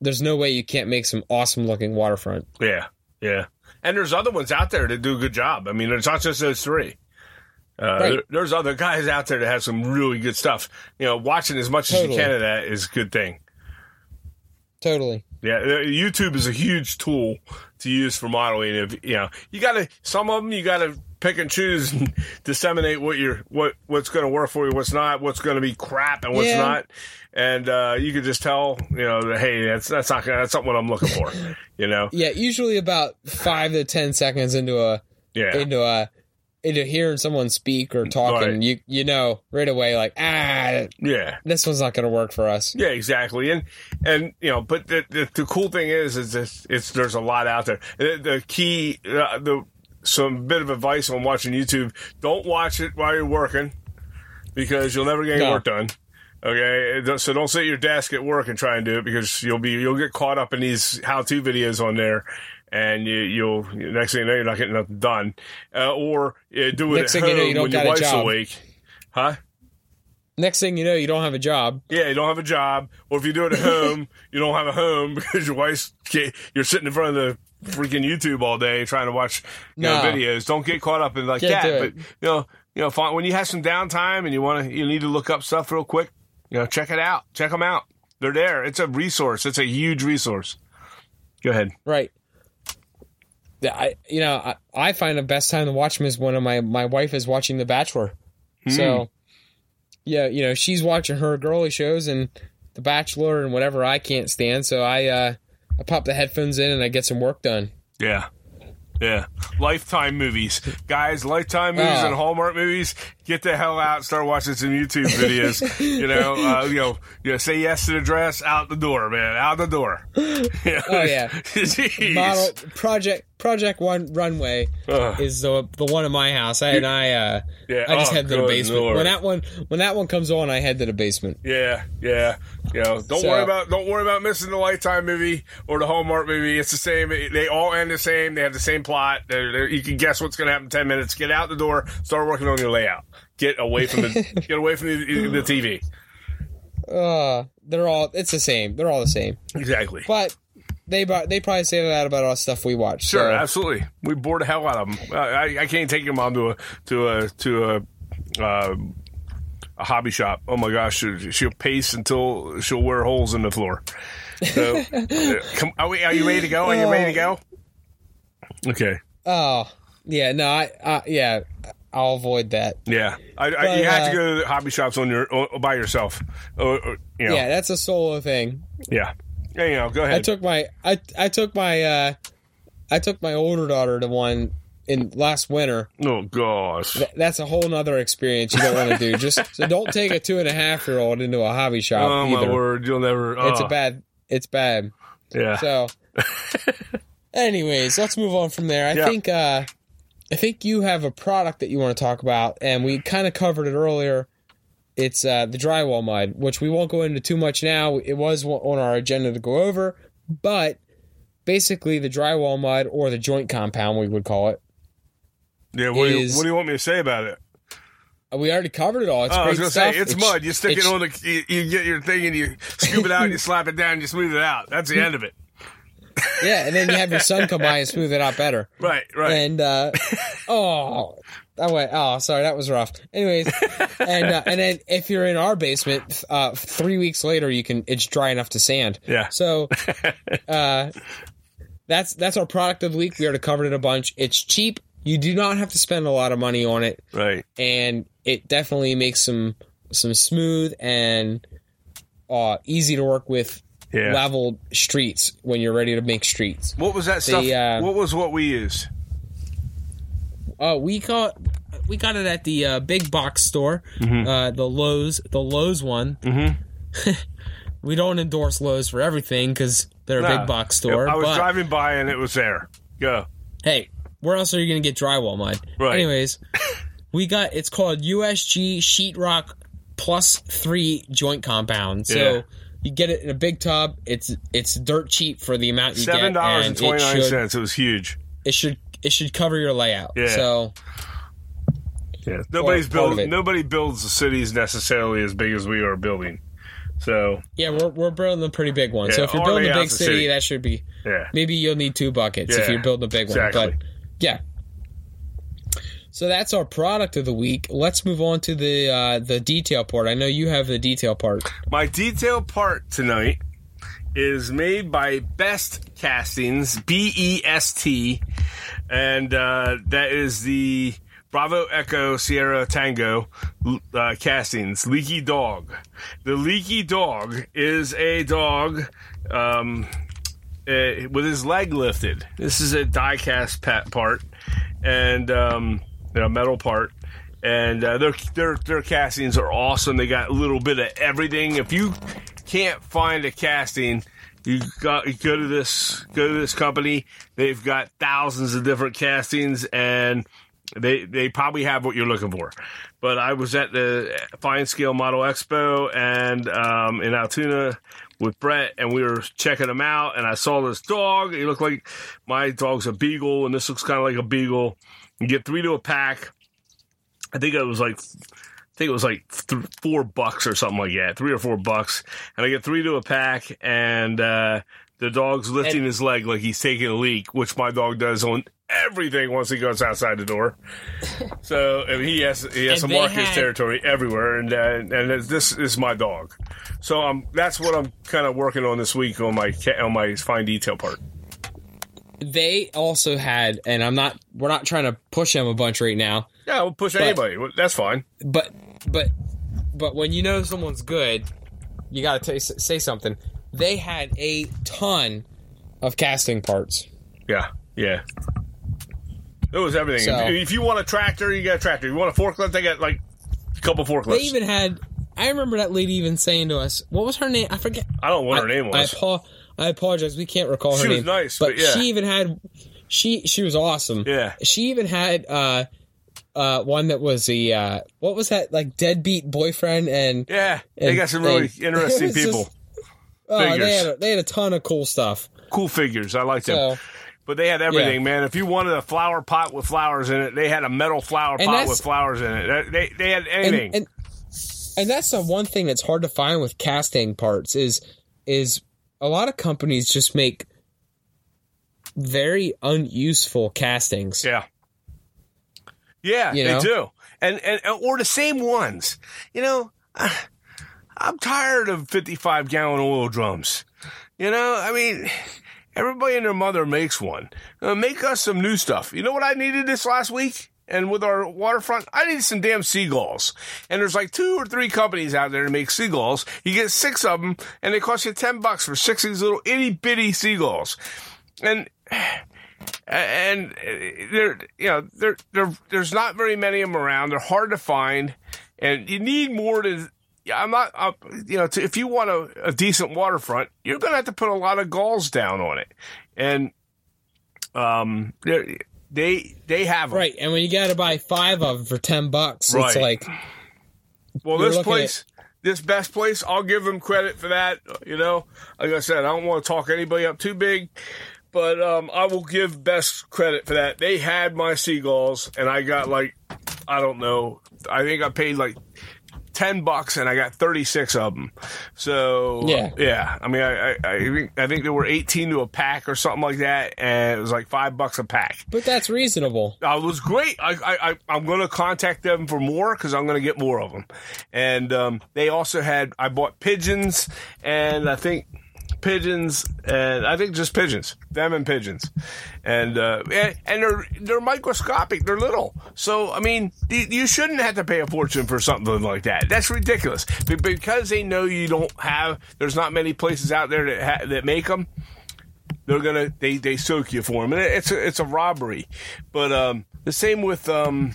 there's no way you can't make some awesome looking waterfront. Yeah, yeah. And there's other ones out there that do a good job. I mean, it's not just those three. Uh, Right. there- there's other guys out there that have some really good stuff. You know, watching as much as you can of that is a good thing. Totally. Yeah, uh, YouTube is a huge tool to use for modeling. If you know, you got to some of them you got to pick and choose and disseminate what you're what what's going to work for you, what's not, what's going to be crap, and what's Yeah. not. And uh, you could just tell, you know, that, hey, that's that's not gonna, that's not what I'm looking for. You know, Yeah, usually about five to ten seconds into a yeah, into a into hearing someone speak or talking, Right. you you know right away like ah yeah. this one's not going to work for us. Yeah, exactly, and and you know, but the the, the cool thing is, is it's, it's there's a lot out there. The, the key, uh, the some bit of advice on watching YouTube: don't watch it while you're working because you'll never get any No. work done. Okay, so don't sit at your desk at work and try and do it because you'll be you'll get caught up in these how-to videos on there, and you, you'll next thing you know you're not getting nothing done, uh, or uh, do it Next at thing you know, you don't when your wife's job. awake, huh? Next thing you know, you don't have a job. Yeah, you don't have a job, or if you do it at home, you don't have a home because your wife's you're sitting in front of the freaking YouTube all day trying to watch you know, videos. Don't get caught up in like Can't that. But you know, you know, when you have some downtime and you want to, you need to look up stuff real quick. You know, check it out. Check them out. They're there. It's a resource. It's a huge resource. Go ahead. Right. Yeah, I you know I, I find the best time to watch them is when my my wife is watching The Bachelor. So, yeah, you know she's watching her girly shows and The Bachelor and whatever I can't stand. So I uh I pop the headphones in and I get some work done. Yeah. Yeah. Lifetime movies. Guys, Lifetime movies Oh. and Hallmark movies, get the hell out, start watching some YouTube videos. you know, uh, you know, you know, say yes to the dress, out the door, man, out the door. Oh yeah, model project project one runway is the the one in my house. I, and I uh Yeah. I just Oh, head to the basement Lord. when that one when that one comes on. I head to the basement. Yeah, yeah. You know, don't So- worry about don't worry about missing the Lifetime movie or the Hallmark movie. It's the same. They all end the same. They have the same plot. They're, they're- you can guess what's going to happen in ten minutes. Get out the door. Start working on your layout. Get away from the get away from the, the TV. Uh, they're all it's the same. They're all the same. Exactly. But they they probably say that about all the stuff we watch. Sure, so. absolutely. We bore the hell out of them. I, I can't take your mom to a to a to a uh, a hobby shop. Oh my gosh, she'll, pace until she'll wear holes in the floor. So, uh, come, are, we, are you ready to go? Are you ready to go? Okay. Oh, yeah. No, I uh, yeah. I'll avoid that. Yeah, I, I, But, you have uh, to go to the hobby shops on your o- by yourself. Or, or, you know, Yeah, that's a solo thing. yeah. Yeah, you know, go I took my I I took my uh I took my older daughter to one in last winter. Oh gosh. Th- That's a whole nother experience you don't want to do. Just so don't take a two and a half year old into a hobby shop Oh my word! You'll never. It's a bad. It's bad. Yeah. So, anyways, let's move on from there. I Yeah. think uh, I think you have a product that you want to talk about, and we kind of covered it earlier. It's uh, the drywall mud, which we won't go into too much now. It was on our agenda to go over, but basically the drywall mud or the joint compound, we would call it. yeah. What do, you, what do you want me to say about it? Uh, We already covered it all. It's Oh, I was gonna stuff. say it's It's- mud. You stick it on the. You, you get your thing and you scoop it out. and You slap it down. and You smooth it out. That's the end of it. Yeah, and then you have your son come by and smooth it out better. Right. Right. and uh, oh, that went. Oh, sorry, that was rough. Anyways, and uh, and then if you're in our basement, uh, three weeks later, you can. It's dry enough to sand. Yeah. So, uh, that's that's our product of the week. We already covered it a bunch. It's cheap. You do not have to spend a lot of money on it, right. and it definitely makes some some smooth and uh, easy to work with. Yeah. Leveled streets when you're ready to make streets. What was that stuff? uh, what was what we use? Oh, we got we got it at the uh, big box store, Mm-hmm. uh, the Lowe's, the Lowe's one. Mm-hmm. we don't endorse Lowe's for everything because they're a Nah. big box store. I was but driving by and it was there. Go. hey, where else are you going to get drywall mud? Right. Anyways, we got it's called USG Sheetrock Plus Three Joint Compound. So. Yeah. You get it in a big tub. It's it's dirt cheap for the amount you Seven get, dollars and twenty it nine cents. It was huge. it should it should cover your layout. Yeah. So Yeah. Nobody's part of build. Nobody builds the cities necessarily as big as we are building. So Yeah, we're we're building a pretty big one. so if you're building a big city, city. that should be yeah. maybe you'll need two buckets if you're building a big exactly. one. But yeah. So that's our product of the week. Let's move on to the uh, the detail part. I know you have the detail part. My detail part tonight is made by Best Castings, B E S T, and uh, that is the Bravo Echo Sierra Tango uh, castings. Leaky Dog. The Leaky Dog is a dog um, uh, with his leg lifted. This is a die cast pat part and um, a metal part and uh, their their their castings are awesome. They got a little bit of everything. If you can't find a casting, you got you go to this go to this company. They've got thousands of different castings, and they they probably have what you're looking for. But I was at the Fine Scale Model Expo and um, in Altoona with Brett, and we were checking them out. And I saw this dog. He looked like my dog's a beagle, and this looks kind of like a beagle. You get three to a pack. I think it was like, I think it was like th- four bucks or something like that, three or four bucks, and I get three to a pack, and uh, the dog's lifting And- his leg like he's taking a leak, which my dog does on everything once he goes outside the door. so he has he has And to mark his territory everywhere, and uh, and this is my dog. So um, that's what I'm kind of working on this week on my on my fine detail part. They also had, and I'm not, we're not trying to push them a bunch right now, Yeah, we'll push anybody. That's fine. but but but when you know someone's good, you got to say something. They had a ton of casting parts. Yeah, yeah. It was everything. So- if, you want a tractor, you got a tractor. If you want a forklift, they got like a couple forklifts. They even had. I remember that lady even saying to us, "What was her name? I forget. I don't know what her name I, was. I apologize. We can't recall her She was name. nice, but, but yeah. she even had. She she was awesome. Yeah. She even had uh, uh, one that was the uh, what was that like deadbeat boyfriend and yeah, they and- got some really and- interesting people. just- oh they had a, they had a ton of cool stuff. cool figures. I like them. So but they had everything, Yeah. man. If you wanted a flower pot with flowers in it, they had a metal flower And pot with flowers in it. They they had and, anything. and and that's the one thing that's hard to find with casting parts is is a lot of companies just make very unuseful castings. yeah. Yeah, You they do. And, and or the same ones. You know, I'm tired of 55 gallon oil drums. You know, I mean, everybody and their mother makes one. Uh, make us some new stuff. You know what I needed this last week? And with our waterfront, I need some damn seagulls. And there's like two or three companies out there to make seagulls. You get six of them, and they cost you ten bucks for six of these little itty bitty seagulls. And and there, you know, there, there, there's not very many of them around. They're hard to find, and you need more to. I'm not, uh, you know, to, if you want a, a decent waterfront, you're going to have to put a lot of galls down on it, and um, they they have them. right. And when you got to buy five of them for ten bucks, it's Right. like Well, You're this looking place, this best place, I'll give them credit for that. You know, like I said, I don't want to talk anybody up too big, but um, I will give best credit for that. They had my seagulls, and I got like, I don't know, I think I paid like. 10 bucks and I got 36 of them. So, Yeah. yeah. I mean, I, I, I think, I think there were 18 to a pack or something like that. And it was like five bucks a pack. but that's reasonable. Uh, it was great. I, I, I I'm going to contact them for more because I'm going to get more of them. And um, they also had I bought pigeons and I think pigeons and I think just pigeons, them and pigeons, and uh, and, and they're they're microscopic. They're little. So I mean, you shouldn't have to pay a fortune for something like that. That's ridiculous. Be- Because they know you don't have. There's not many places out there that ha- that make them they're gonna they they soak you for them, and it's a, it's a robbery. But um, the same with um,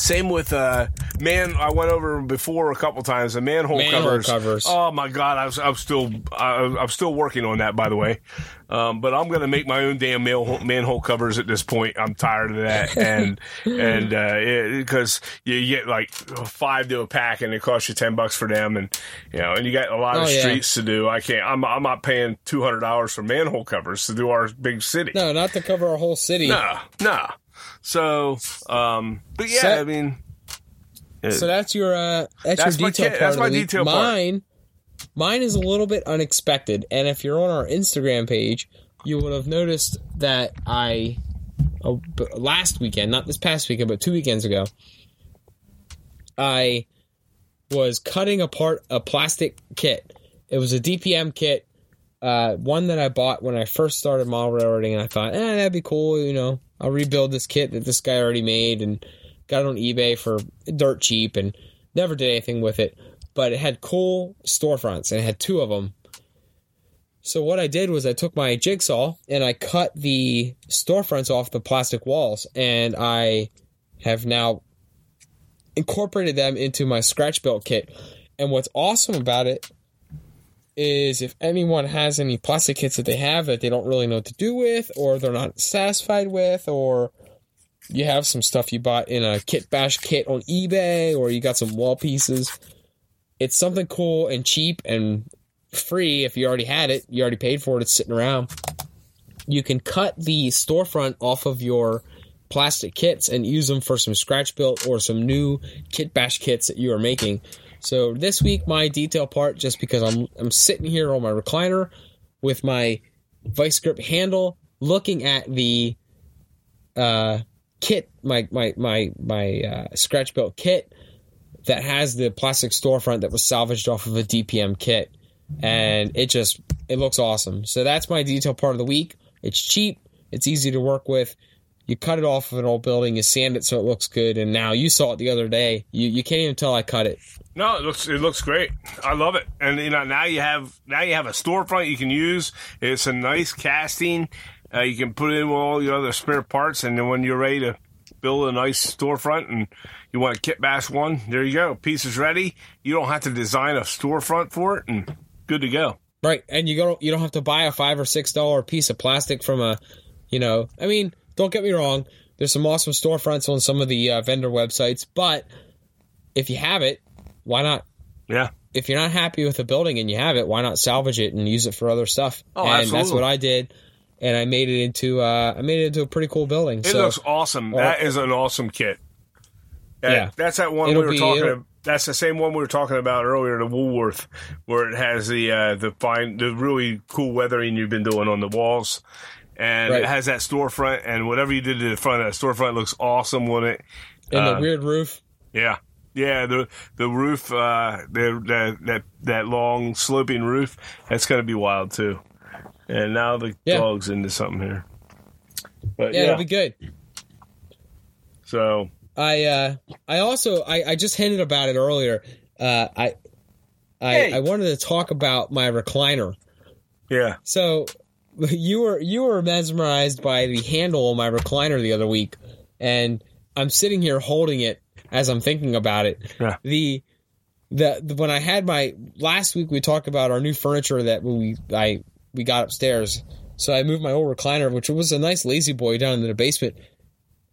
same with uh, man. I went over before a couple times. The manhole, Manhole covers. covers. Oh my god, I was, I'm still I, I'm still working on that, by the way. Um, but I'm gonna make my own damn manhole, manhole covers at this point. I'm tired of that, and and uh, because you get like five to a pack, and it costs you ten bucks for them, and you know, and you got a lot of Oh, yeah. streets to do. I can't. I'm I'm not paying two hundred dollars for manhole covers to do our big city. No, not to cover our whole city. No, no. So, um, but yeah, So- I mean, So that's your uh, that's, That's your detail kit- part. that's of my week. detail part. Mine, mine is a little bit unexpected, and if you're on our Instagram page, you would have noticed that I b- last weekend, not this past weekend, but two weekends ago, I was cutting apart a plastic kit. It was a DPM kit, uh, one that I bought when I first started model railroading, and I thought, eh, that'd be cool. You know, I'll rebuild this kit that this guy already made and got it on eBay for dirt cheap, and never did anything with it. But it had cool storefronts, and it had two of them. So what I did was I took my jigsaw and I cut the storefronts off the plastic walls, and I have now incorporated them into my scratch built kit. And what's awesome about it is if anyone has any plastic kits that they have that they don't really know what to do with, or they're not satisfied with, or you have some stuff you bought in a kit bash kit on eBay, or you got some wall pieces, it's something cool and cheap and free if you already had it, you already paid for it, it's sitting around. You can cut the storefront off of your plastic kits and use them for some scratch built or some new kit bash kits that you are making. So this week my detail part just because I'm I'm sitting here on my recliner with my vice grip handle looking at the uh kit my my my my uh, scratch built kit that has the plastic storefront that was salvaged off of a DPM kit and it just it looks awesome. So that's my detail part of the week. It's cheap, it's easy to work with. You cut it off of an old building, you sand it so it looks good, and now you saw it the other day. You you can't even tell I cut it. no, it looks it looks great. I love it, and you know now you have now you have a storefront you can use. It's a nice casting. Uh, you can put in all your other spare parts, and then when you're ready to build a nice storefront and you want a kit bash one, there you go. Piece is ready. You don't have to design a storefront for it, and good to go. Right, and you go you don't have to buy a five or six dollar piece of plastic from a, you know, I mean, don't get me wrong. There's some awesome storefronts on some of the uh, vendor websites, but if you have it, why not? Yeah. If you're not happy with the building and you have it, why not salvage it and use it for other stuff? Oh, and that's what I did, and I made it into uh, I made it into a pretty cool building. It so looks awesome. That is an awesome kit. That- Yeah. that's that one It'll we were be- talking. about. That's the same one we were talking about earlier, the Woolworth, where it has the uh, the fine, the really cool weathering you've been doing on the walls, and Right. it has that storefront, and whatever you did to the front of that storefront looks awesome on it. and uh, the weird roof. Yeah, yeah. The the roof, uh, the, that that that long sloping roof, that's gonna be wild too. And now the Yeah. dog's into something here. But Yeah, yeah, it'll be good. so I uh, I also I, I just hinted about it earlier. Uh, I I, Hey. I wanted to talk about my recliner. yeah, So you were you were mesmerized by the handle on my recliner the other week, and I'm sitting here holding it as I'm thinking about it. Yeah. The, the the when I had my last week, we talked about our new furniture that we I we got upstairs. So I moved my old recliner, which was a nice La-Z-Boy, down in the basement.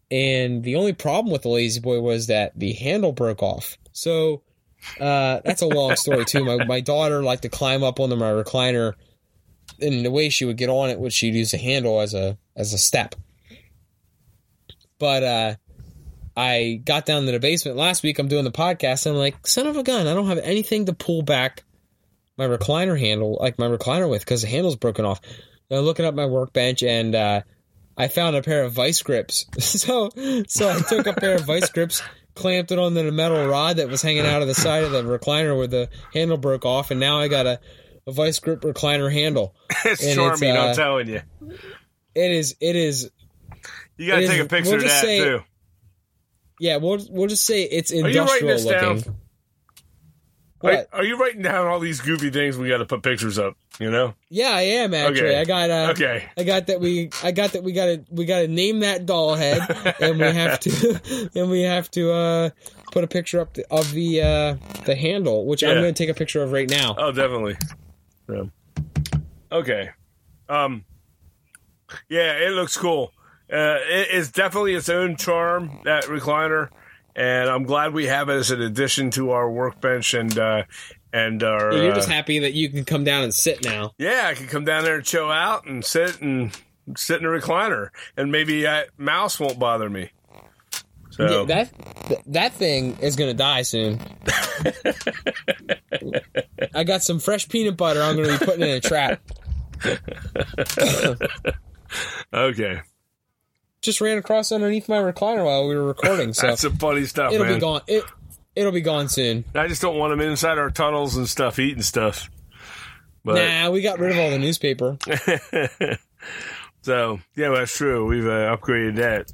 And the only problem with the La-Z-Boy was that the handle broke off. So uh, that's a long story too. My my daughter liked to climb up onto my recliner, and the way she would get on it was she'd use a handle as a as a step. But uh, I got down to the basement last week. I'm doing the podcast. And I'm like, son of a gun! I don't have anything to pull back my recliner handle, like my recliner with, because the handle's broken off. I'm looking up my workbench and uh, I found a pair of vice grips. so so I took a pair of vice grips, clamped it onto the metal rod that was hanging out of the side of the recliner where the handle broke off, and now I got a, a vice grip recliner handle. It's And charming, it's, uh, I'm telling you. It is it is You got to it take is- a picture we'll of that say- too. yeah. We'll we'll just say it's industrial looking. down? What? Are, you writing down all these goofy things we got to put pictures up? You know? Yeah, I am actually. Okay. I got uh, Okay. I got that we I got that we got to we got to name that doll head and we have to and we have to uh put a picture up of the uh the handle which I'm going to take a picture of right now. Oh, definitely. Yeah. Okay. Um. Yeah, it looks cool. Uh, it is definitely its own charm that recliner, and I'm glad we have it as an addition to our workbench and uh, and our. You're uh, just happy that you can come down and sit now. yeah, I can come down there and chill out and sit and sit in a recliner, and maybe that mouse won't bother me. So Yeah, that that thing is going to die soon. I got some fresh peanut butter I'm going to be putting in a trap. okay, Just ran across underneath my recliner while we were recording, so that's some funny stuff, it'll man. be gone. It it'll be gone soon. I just don't want them inside our tunnels and stuff, eating stuff. But Nah, we got rid of all the newspaper. So yeah, that's true. We've uh, upgraded that.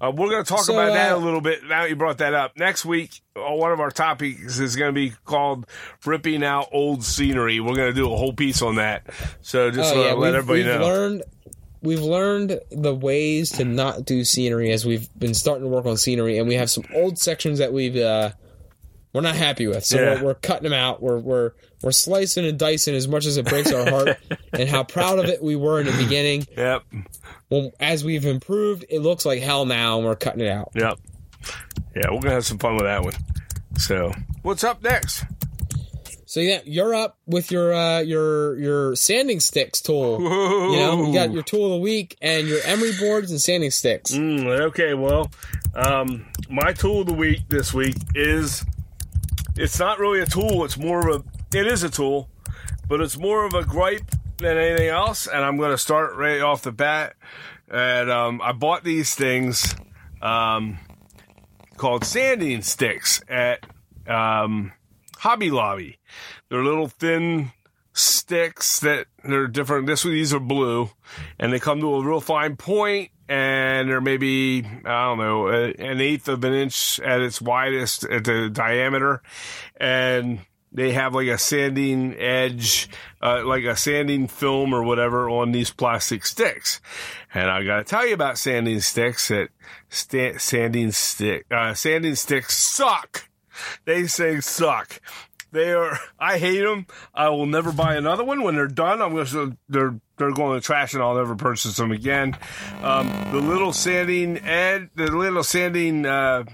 Uh, we're going to talk So, about that a uh, little bit. Now you brought that up. Next week, uh, one of our topics is going to be called "ripping out old scenery." We're going to do a whole piece on that. So just Oh uh, yeah, let everybody we've know. learned we've learned the ways to not do scenery as we've been starting to work on scenery, and we have some old sections that we've uh, we're not happy with. So Yeah. we're, we're cutting them out. We're we're we're slicing and dicing as much as it breaks our heart, and how proud of it we were in the beginning. Yep, Well, as we've improved, it looks like hell now, and we're cutting it out. yep, yeah. We're to have some fun with that one. So what's up next? So yeah, you're up with your uh, your your sanding sticks tool. You know, you got your tool of the week and your emery boards and sanding sticks. Mm, okay, well, um, my tool of the week this week is it's not really a tool, it's more of a it is a tool, but it's more of a gripe than anything else, and I'm gonna start right off the bat. And um, I bought these things um, called sanding sticks at um, Hobby Lobby. They're little thin sticks that they're different. This one, these are blue, and they come to a real fine point, and they're maybe I don't know an eighth of an inch at its widest at the diameter, and they have like a sanding edge, uh, like a sanding film or whatever on these plastic sticks. And I got to tell you about sanding sticks. That sta- sanding stick, uh, sanding sticks suck. They say suck. They are. I hate them. I will never buy another one. When they're done, I'm going to. They're they're going to trash, and I'll never purchase them again. Um, the little sanding ed, the little sanding. Uh,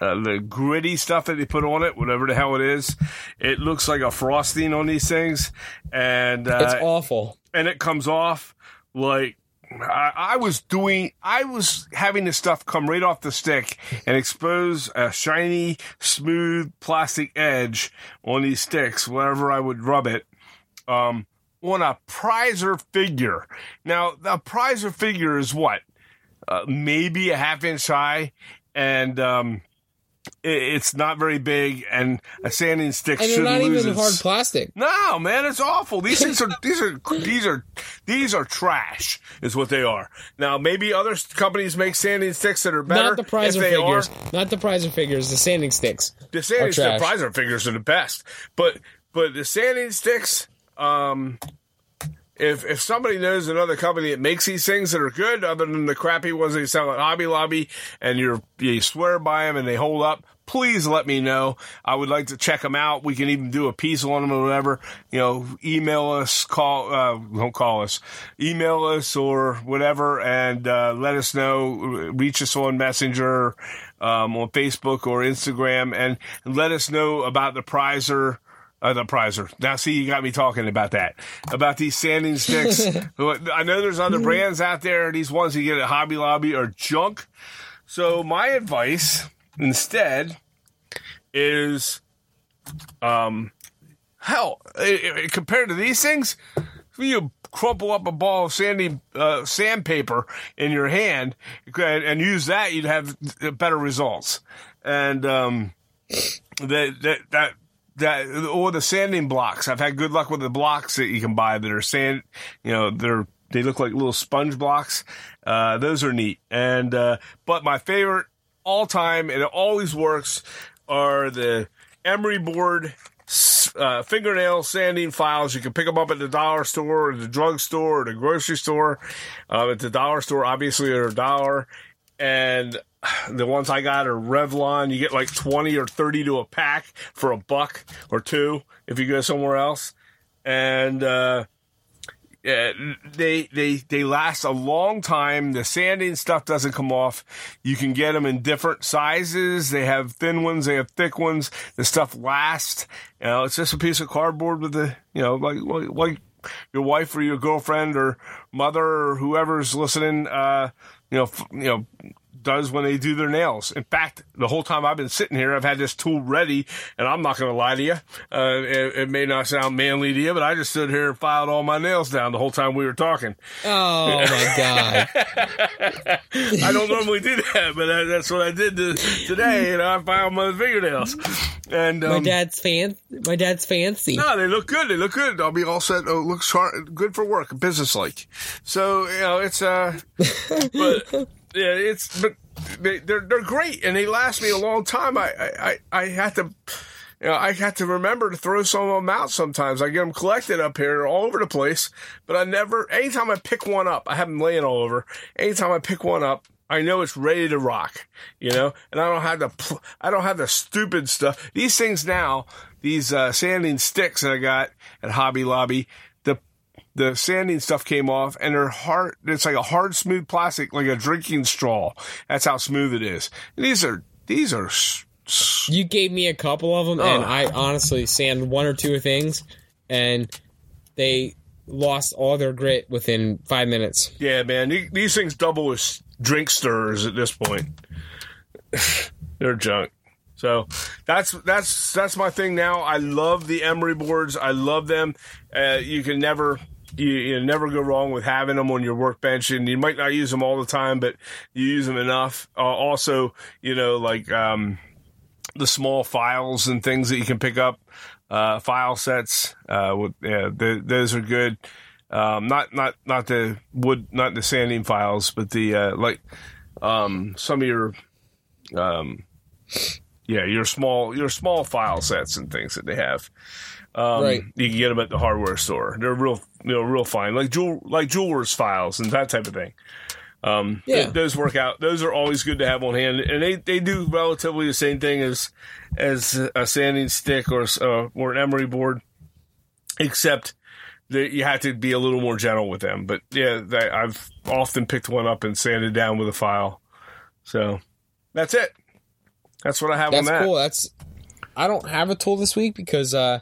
uh, the gritty stuff that they put on it, whatever the hell it is, it looks like a frosting on these things, and uh, It's awful. and it comes off like I, I was doing. I was having this stuff come right off the stick and expose a shiny, smooth plastic edge on these sticks wherever I would rub it. Um, on a Preiser figure. Now, the Preiser figure is what? Uh, maybe a half inch high, and um, it's not very big. And a sanding stick And they're not even its- hard plastic. no, man, it's awful. These things are these are these are these are trash. Is what they are. Now, maybe other companies make sanding sticks that are better. Not the Preiser figures. Are. Not the Preiser figures. The sanding sticks. The sanding stick Preiser figures are the best, but but the sanding sticks, um, if if somebody knows another company that makes these things that are good, other than the crappy ones they sell at Hobby Lobby, and you're you swear by them and they hold up, please let me know. I would like to check them out. We can even do a piece on them or whatever. You know, email us, call, uh, don't call us, email us or whatever, and uh, let us know. Reach us on Messenger, um, on Facebook or Instagram, and let us know about the Preiser. Uh, the Preiser. Now, see, you got me talking about that. About these sanding sticks. I know there's other brands out there. These ones you get at Hobby Lobby are junk. So my advice instead is, um, hell, compared to these things, if you crumple up a ball of sandy uh, sandpaper in your hand and, and, use that, you'd have better results. And um, that that that that or the sanding blocks. I've had good luck with the blocks that you can buy that are sand. You know, they're they look like little sponge blocks. Uh, those are neat. And uh, but my favorite all time, and it always works, are the emery board uh, fingernail sanding files. You can pick them up at the dollar store or the drugstore or the grocery store. Uh, at the dollar store, obviously, they're a dollar. And the ones I got are Revlon. You get like 20 or 30 to a pack for a buck or two if you go somewhere else. And, uh, yeah, they they they last a long time. The sanding stuff doesn't come off. You can get them in different sizes. They have thin ones. They have thick ones. The stuff lasts. You know, it's just a piece of cardboard with the you know like like your wife or your girlfriend or mother or whoever's listening. Uh, you know, you know, does when they do their nails. In fact, the whole time I've been sitting here, I've had this tool ready, and I'm not going to lie to you. Uh, it, it, may not sound manly to you, but I just stood here and filed all my nails down the whole time we were talking. Oh my god! I don't normally do that, but I, that's what I did to, today. And I filed my fingernails. And um, my dad's fan. My dad's fancy. No, they look good. They look good. I'll be all set. Oh, looks hard, good for work, business like. So you know, it's uh, but yeah, it's but they, they're they're great and they last me a long time. I I I had to. You know, I had to remember to throw some of them out sometimes. I get them collected up here all over the place, but I never, anytime I pick one up, I have them laying all over. Anytime I pick one up, I know it's ready to rock, you know, and I don't have the, I don't have the stupid stuff. These things now, these uh, sanding sticks that I got at Hobby Lobby, the sanding stuff came off and her heart, it's like a hard, smooth plastic, like a drinking straw. That's how smooth it is. And these are, these are. You gave me a couple of them oh. and I honestly sand one or two things and they lost all their grit within five minutes. Yeah, man. These things double as drink stirrers at this point. they're junk. So that's that's that's my thing now. I love the emery boards. I love them. Uh, you can never you, you never go wrong with having them on your workbench, and you might not use them all the time, but you use them enough. Uh, also, you know, like um, the small files and things that you can pick up, uh, file sets. Uh, with, yeah, the, those are good. Um, not not not the wood, not the sanding files, but the uh, like um, some of your um, yeah, your small your small file sets and things that they have. Um, right. You can get them at the hardware store. They're real, you know, real fine, like jewel, like jewelers files and that type of thing. Um, yeah. Th- those work out. Those are always good to have on hand, and they, they do relatively the same thing as as a sanding stick or uh, or an emery board, except that you have to be a little more gentle with them. But yeah, they, I've often picked one up and sanded down with a file. So that's it. That's what I have that's on that. cool. That's I don't have a tool this week because uh,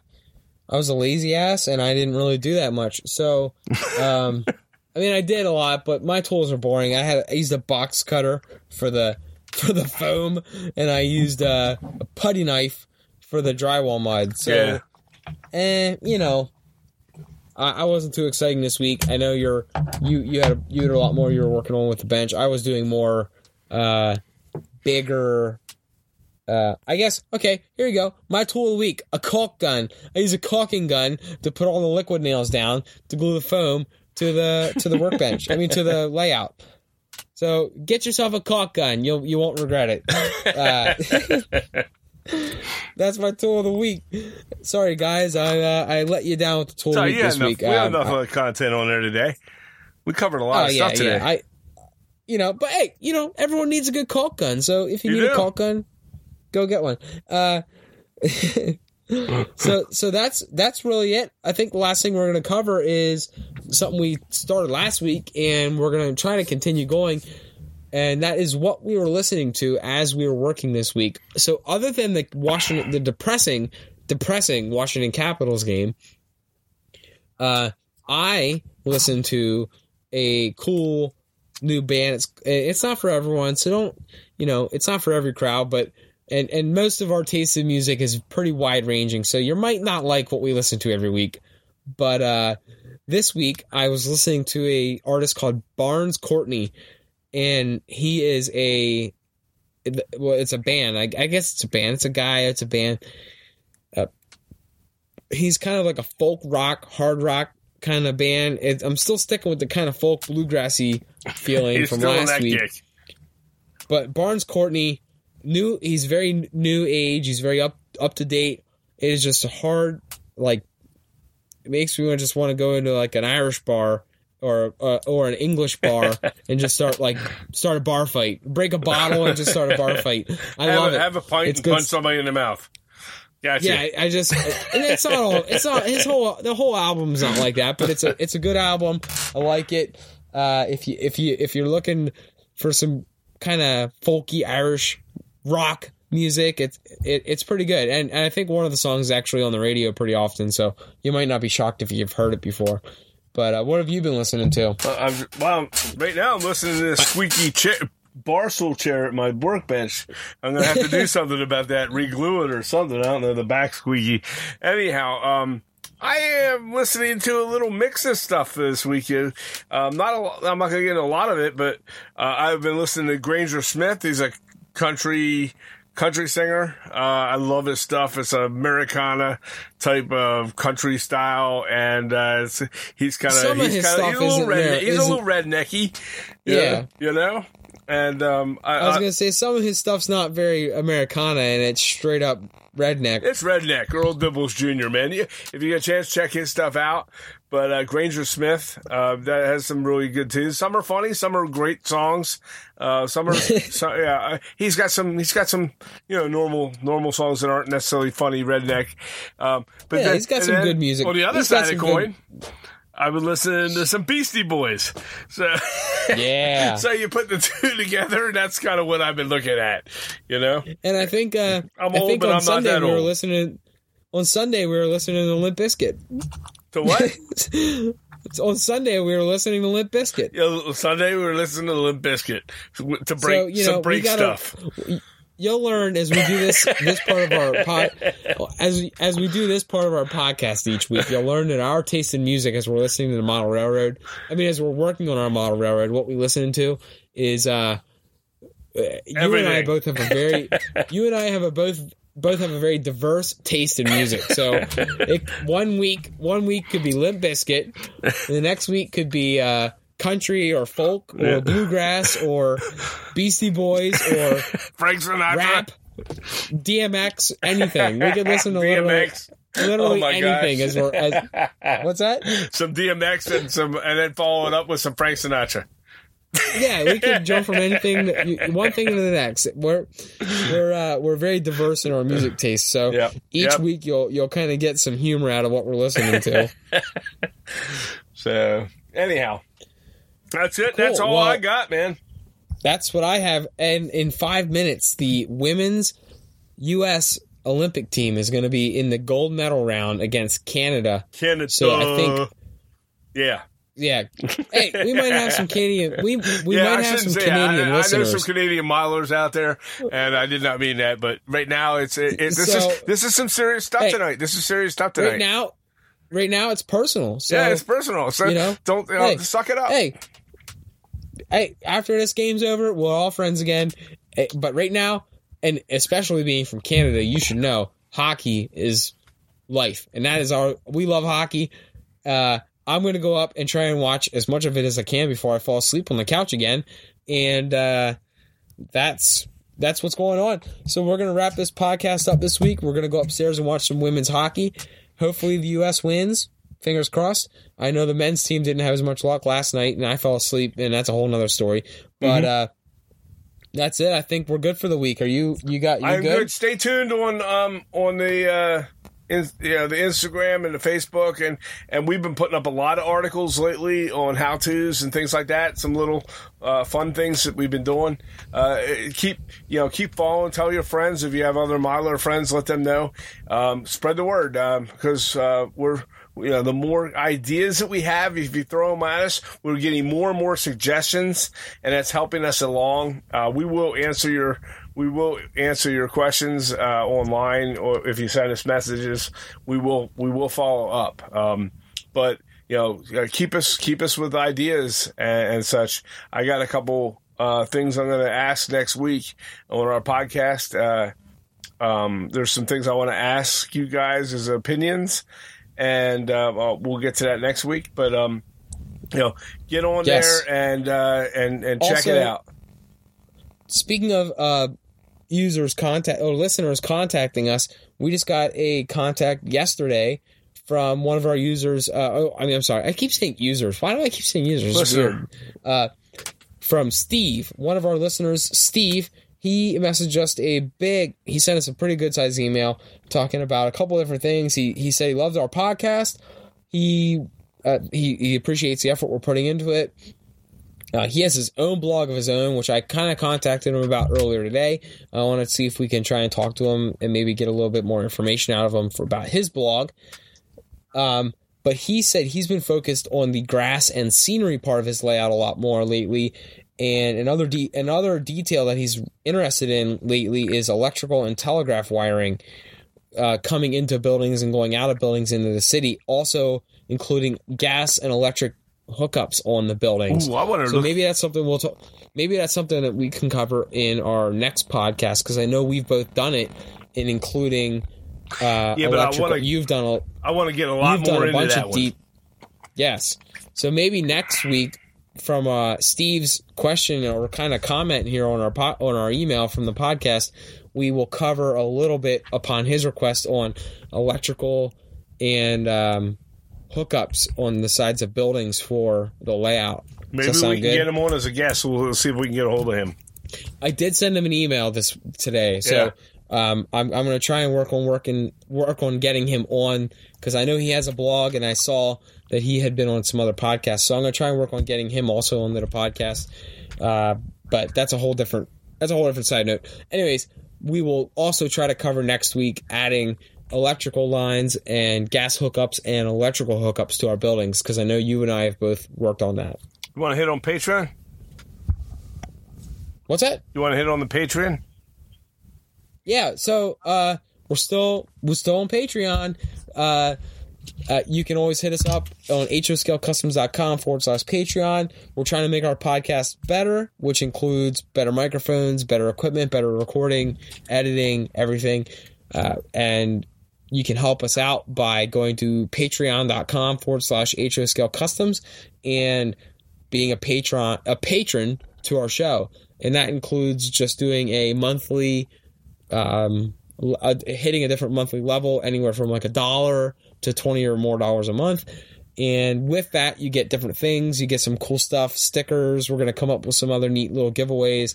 I was a lazy ass and I didn't really do that much. So, um, I mean, I did a lot, but my tools are boring. I had I used a box cutter for the for the foam, and I used uh, a putty knife for the drywall mud. So, yeah. eh, you know, I, I, wasn't too exciting this week. I know you're you you had a, you had a lot more you were working on with the bench. I was doing more uh, bigger uh, I guess, okay, here you go. My tool of the week, a caulk gun. I use a caulking gun to put all the liquid nails down to glue the foam to the to the workbench. I mean to the layout. So get yourself a caulk gun. You'll you won't regret it. Uh, that's my tool of the week. Sorry, guys, I uh, I let you down with the tool So of the week this enough, week. we have Um, enough I- content on there today. We covered a lot oh of yeah, stuff today. yeah. I, you know, but hey, you know, everyone needs a good caulk gun. So if you, You need do. a caulk gun, go get one. Uh, so so that's that's really it. I think the last thing we're going to cover is something we started last week, and we're going to try to continue going. And that is what we were listening to as we were working this week. So other than the Washington, the depressing, depressing Washington Capitals game, uh, I listened to a cool new band. It's it's not for everyone, so don't you know it's not for every crowd, but and and most of our taste in music is pretty wide ranging. So you might not like what we listen to every week, but uh, this week I was listening to a artist called Barns Courtney, and he is a well, it's a band. I, I guess it's a band. It's a guy. It's a band. Uh, he's kind of like a folk rock, hard rock kind of band. It, I'm still sticking with the kind of folk bluegrassy feeling from last week. gig. But Barns Courtney, new. He's very new age. He's very up up to date. It is just a hard like. It makes me just want to go into like an Irish bar or uh, or an English bar and just start like start a bar fight, break a bottle and just start a bar fight. I Have, love a, it. have a pint It's and good punch somebody in the mouth. Gotcha. Yeah, I I just and it's not all it's not his whole the whole album's not like that, but it's a it's a good album. I like it. Uh, if you if you if you're looking for some kind of folky Irish rock music, it's it, it's pretty good. And, and I think one of the songs is actually on the radio pretty often, so you might not be shocked if you've heard it before. But uh, what have you been listening to? Uh, well, right now I'm listening to this squeaky chair, bar stool chair at my workbench. I'm gonna have to do something about that, reglue it or something. I don't know the back squeaky. Anyhow, um, I am listening to a little mix of stuff this weekend. Um, not a, I'm not gonna get into a lot of it, but uh, I've been listening to Granger Smith. He's a country country singer. Uh, I love his stuff. It's a Americana type of country style, and uh, it's, he's kind of he's kind of he's a little redneck. there- He's a little rednecky. Yeah. you know. And um, I, I was gonna say some of his stuff's not very Americana, and it's straight up redneck. It's Redneck, Earl Dibbles Jr., man. If you get a chance, check his stuff out. But uh, Granger Smith, uh, that has some really good tunes. Some are funny, some are great songs. Uh, some are, so, yeah. uh, He's got some. He's got some, you know, normal normal songs that aren't necessarily funny. Redneck, um, but Yeah, then, he's got some then good music. On the other He's side of the some coin, I've been listening to some Beastie Boys. So, Yeah. so you put the two together, and that's kind of what I've been looking at. You know, And I think uh, I'm I old, think but on I'm not Sunday that we were old. listening. On Sunday we were listening to Limp Bizkit. to what? on Sunday we were listening to Limp Bizkit. Yeah, Sunday we were listening to Limp Bizkit to break So, you know, some break gotta- stuff. You'll learn as we do this this part of our pod as as we do this part of our podcast each week. You'll learn that our taste in music as we're listening to the Model Railroad. I mean, as we're working on our Model Railroad, what we listen to is uh, you and I both have a very you and I have a both both have a very diverse taste in music. So it, one week one week could be Limp Bizkit, the next week could be uh, country or folk or Yeah. bluegrass or Beastie Boys or Frank Sinatra, rap, DMX, anything. We could listen to literally, DMX, literally Oh anything gosh. as we're as, what's that? some DMX, and some, and then follow it up with some Frank Sinatra. Yeah, we can jump from anything, you, one thing to the next. We're we're uh, we're very diverse in our music taste. So Yep, each yep. week you'll you'll kind of get some humor out of what we're listening to. So anyhow, that's it. Cool. That's all Well- I got, man. That's what I have. And in five minutes, the women's U.S. Olympic team is going to be in the gold medal round against Canada. Canada. So I think- yeah, Yeah. Hey, we might have some Canadian. We we yeah. might have some say. I, Canadian I know some Canadian milers out there, and I did not mean that. But right now, it's it, it, this So- is this is some serious stuff Hey, tonight. This is serious stuff tonight. right now, right now it's personal. So yeah, it's personal. So you know, don't you know, hey, suck it up. hey, hey, after this game's over, we're all friends again. Eh, But right now, and especially being from Canada, you should know hockey is life, and that is our. We love hockey. Uh, I'm going to go up and try and watch as much of it as I can before I fall asleep on the couch again, and uh, that's that's what's going on. So we're gonna wrap this podcast up this week. We're gonna go upstairs and watch some women's hockey. Hopefully the U.S. wins. Fingers crossed. I know the men's team didn't have as much luck last night, and I fell asleep, and that's a whole nother story. But uh, that's it. I think we're good for the week. Are you? You got? You I'm good? good. Stay tuned on um on the uh in, yeah, the Instagram and the Facebook and and we've been putting up a lot of articles lately on how tos and things like that. Some little uh, fun things that we've been doing. Uh, keep you know keep following. Tell your friends if you have other Mylar friends. Let them know. Um, spread the word because uh, we're you know, the more ideas that we have, if you throw them at us, we're getting more and more suggestions, and that's helping us along. Uh, we will answer your we will answer your questions uh, online, or if you send us messages, we will we will follow up. Um, but you know, keep us keep us with ideas and, and such. I got a couple uh, things I'm going to ask next week on our podcast. Uh, um, there's some things I want to ask you guys as opinions and uh, we'll get to that next week. But um, you know, get on Yes. there and uh, and and check Also- it out. Speaking of uh, users contact or listeners contacting us, we just got a contact yesterday from one of our users. Uh, oh, I mean, I'm sorry, I keep saying users. Why do I keep saying users? Listener. Uh, from Steve, one of our listeners, Steve. He messaged us a big. He sent us a pretty good sized email talking about a couple different things. He he said he loves our podcast. He uh, he he appreciates the effort we're putting into it. Uh, he has his own blog of his own, which I kind of contacted him about earlier today. I want to see if we can try and talk to him and maybe get a little bit more information out of him for about his blog. Um, but he said he's been focused on the grass and scenery part of his layout a lot more lately. And another de- another detail that he's interested in lately is electrical and telegraph wiring uh, coming into buildings and going out of buildings into the city, also including gas and electric hookups on the buildings. Ooh, I want to So look. maybe that's something we'll talk. Maybe that's something that we can cover in our next podcast because I know we've both done it, in including uh, Yeah, but I wanna- You've done a I want to get a lot you've done more a into bunch that of one. deep. Yes, so maybe next week from uh, Steve's question or kind of comment here on our po- on our email from the podcast, we will cover a little bit upon his request on electrical and um, hookups on the sides of buildings for the layout. Maybe we can good? get him on as a guest. We'll, see if we can get a hold of him. I did send him an email this today, so um, I'm I'm going to try and work on working work on getting him on because I know he has a blog and I saw that he had been on some other podcasts. So I'm going to try and work on getting him also on the podcast. Uh, but that's a whole different that's a whole different side note. Anyways, we will also try to cover next week adding electrical lines and gas hookups and electrical hookups to our buildings because I know you and I have both worked on that. You want to hit on Patreon? What's that? You want to hit on the Patreon? yeah so uh we're still we're still on patreon uh uh, you can always hit us up on hoscalecustoms.com forward slash Patreon. We're trying to make our podcast better, which includes better microphones, better equipment, better recording, editing, everything. Uh, and you can help us out by going to patreon.com forward slash HOScale Customs and being a patron, a patron to our show. And that includes just doing a monthly um, uh, hitting a different monthly level, anywhere from like a dollar to 20 or more dollars a month. And with that, you get different things. You get some cool stuff, stickers. We're going to come up with some other neat little giveaways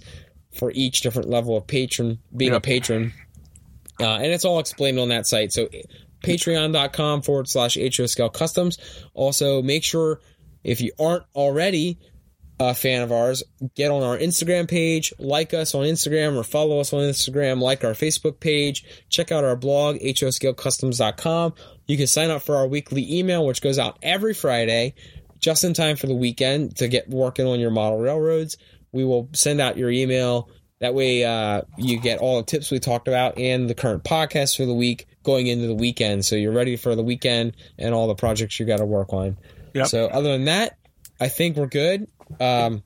for each different level of patron, being a patron. Uh, and it's all explained on that site. So patreon.com forward slash HO Scale Customs. Also, make sure if you aren't already a fan of ours, get on our Instagram page, like us on Instagram or follow us on Instagram, like our Facebook page, check out our blog, hoscalecustoms.com. You can sign up for our weekly email, which goes out every Friday, just in time for the weekend to get working on your model railroads. We will send out your email. That way, uh, you get all the tips we talked about and the current podcast for the week going into the weekend. So you're ready for the weekend and all the projects you got to work on. Yep. So other than that, I think we're good. Um,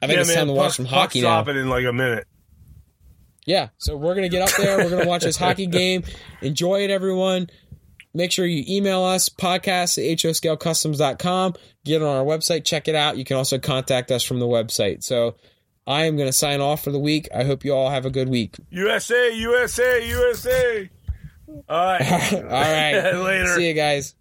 I think it's time to watch some hockey now. dropping in like a minute. Yeah, so we're gonna get up there. We're gonna watch this hockey game. Enjoy it, everyone. Make sure you email us podcast at hoscalecustoms.com. Get on our website, check it out. You can also contact us from the website. So I am going to sign off for the week. I hope you all have a good week. USA, USA, USA. All right. all right. Later. See you guys.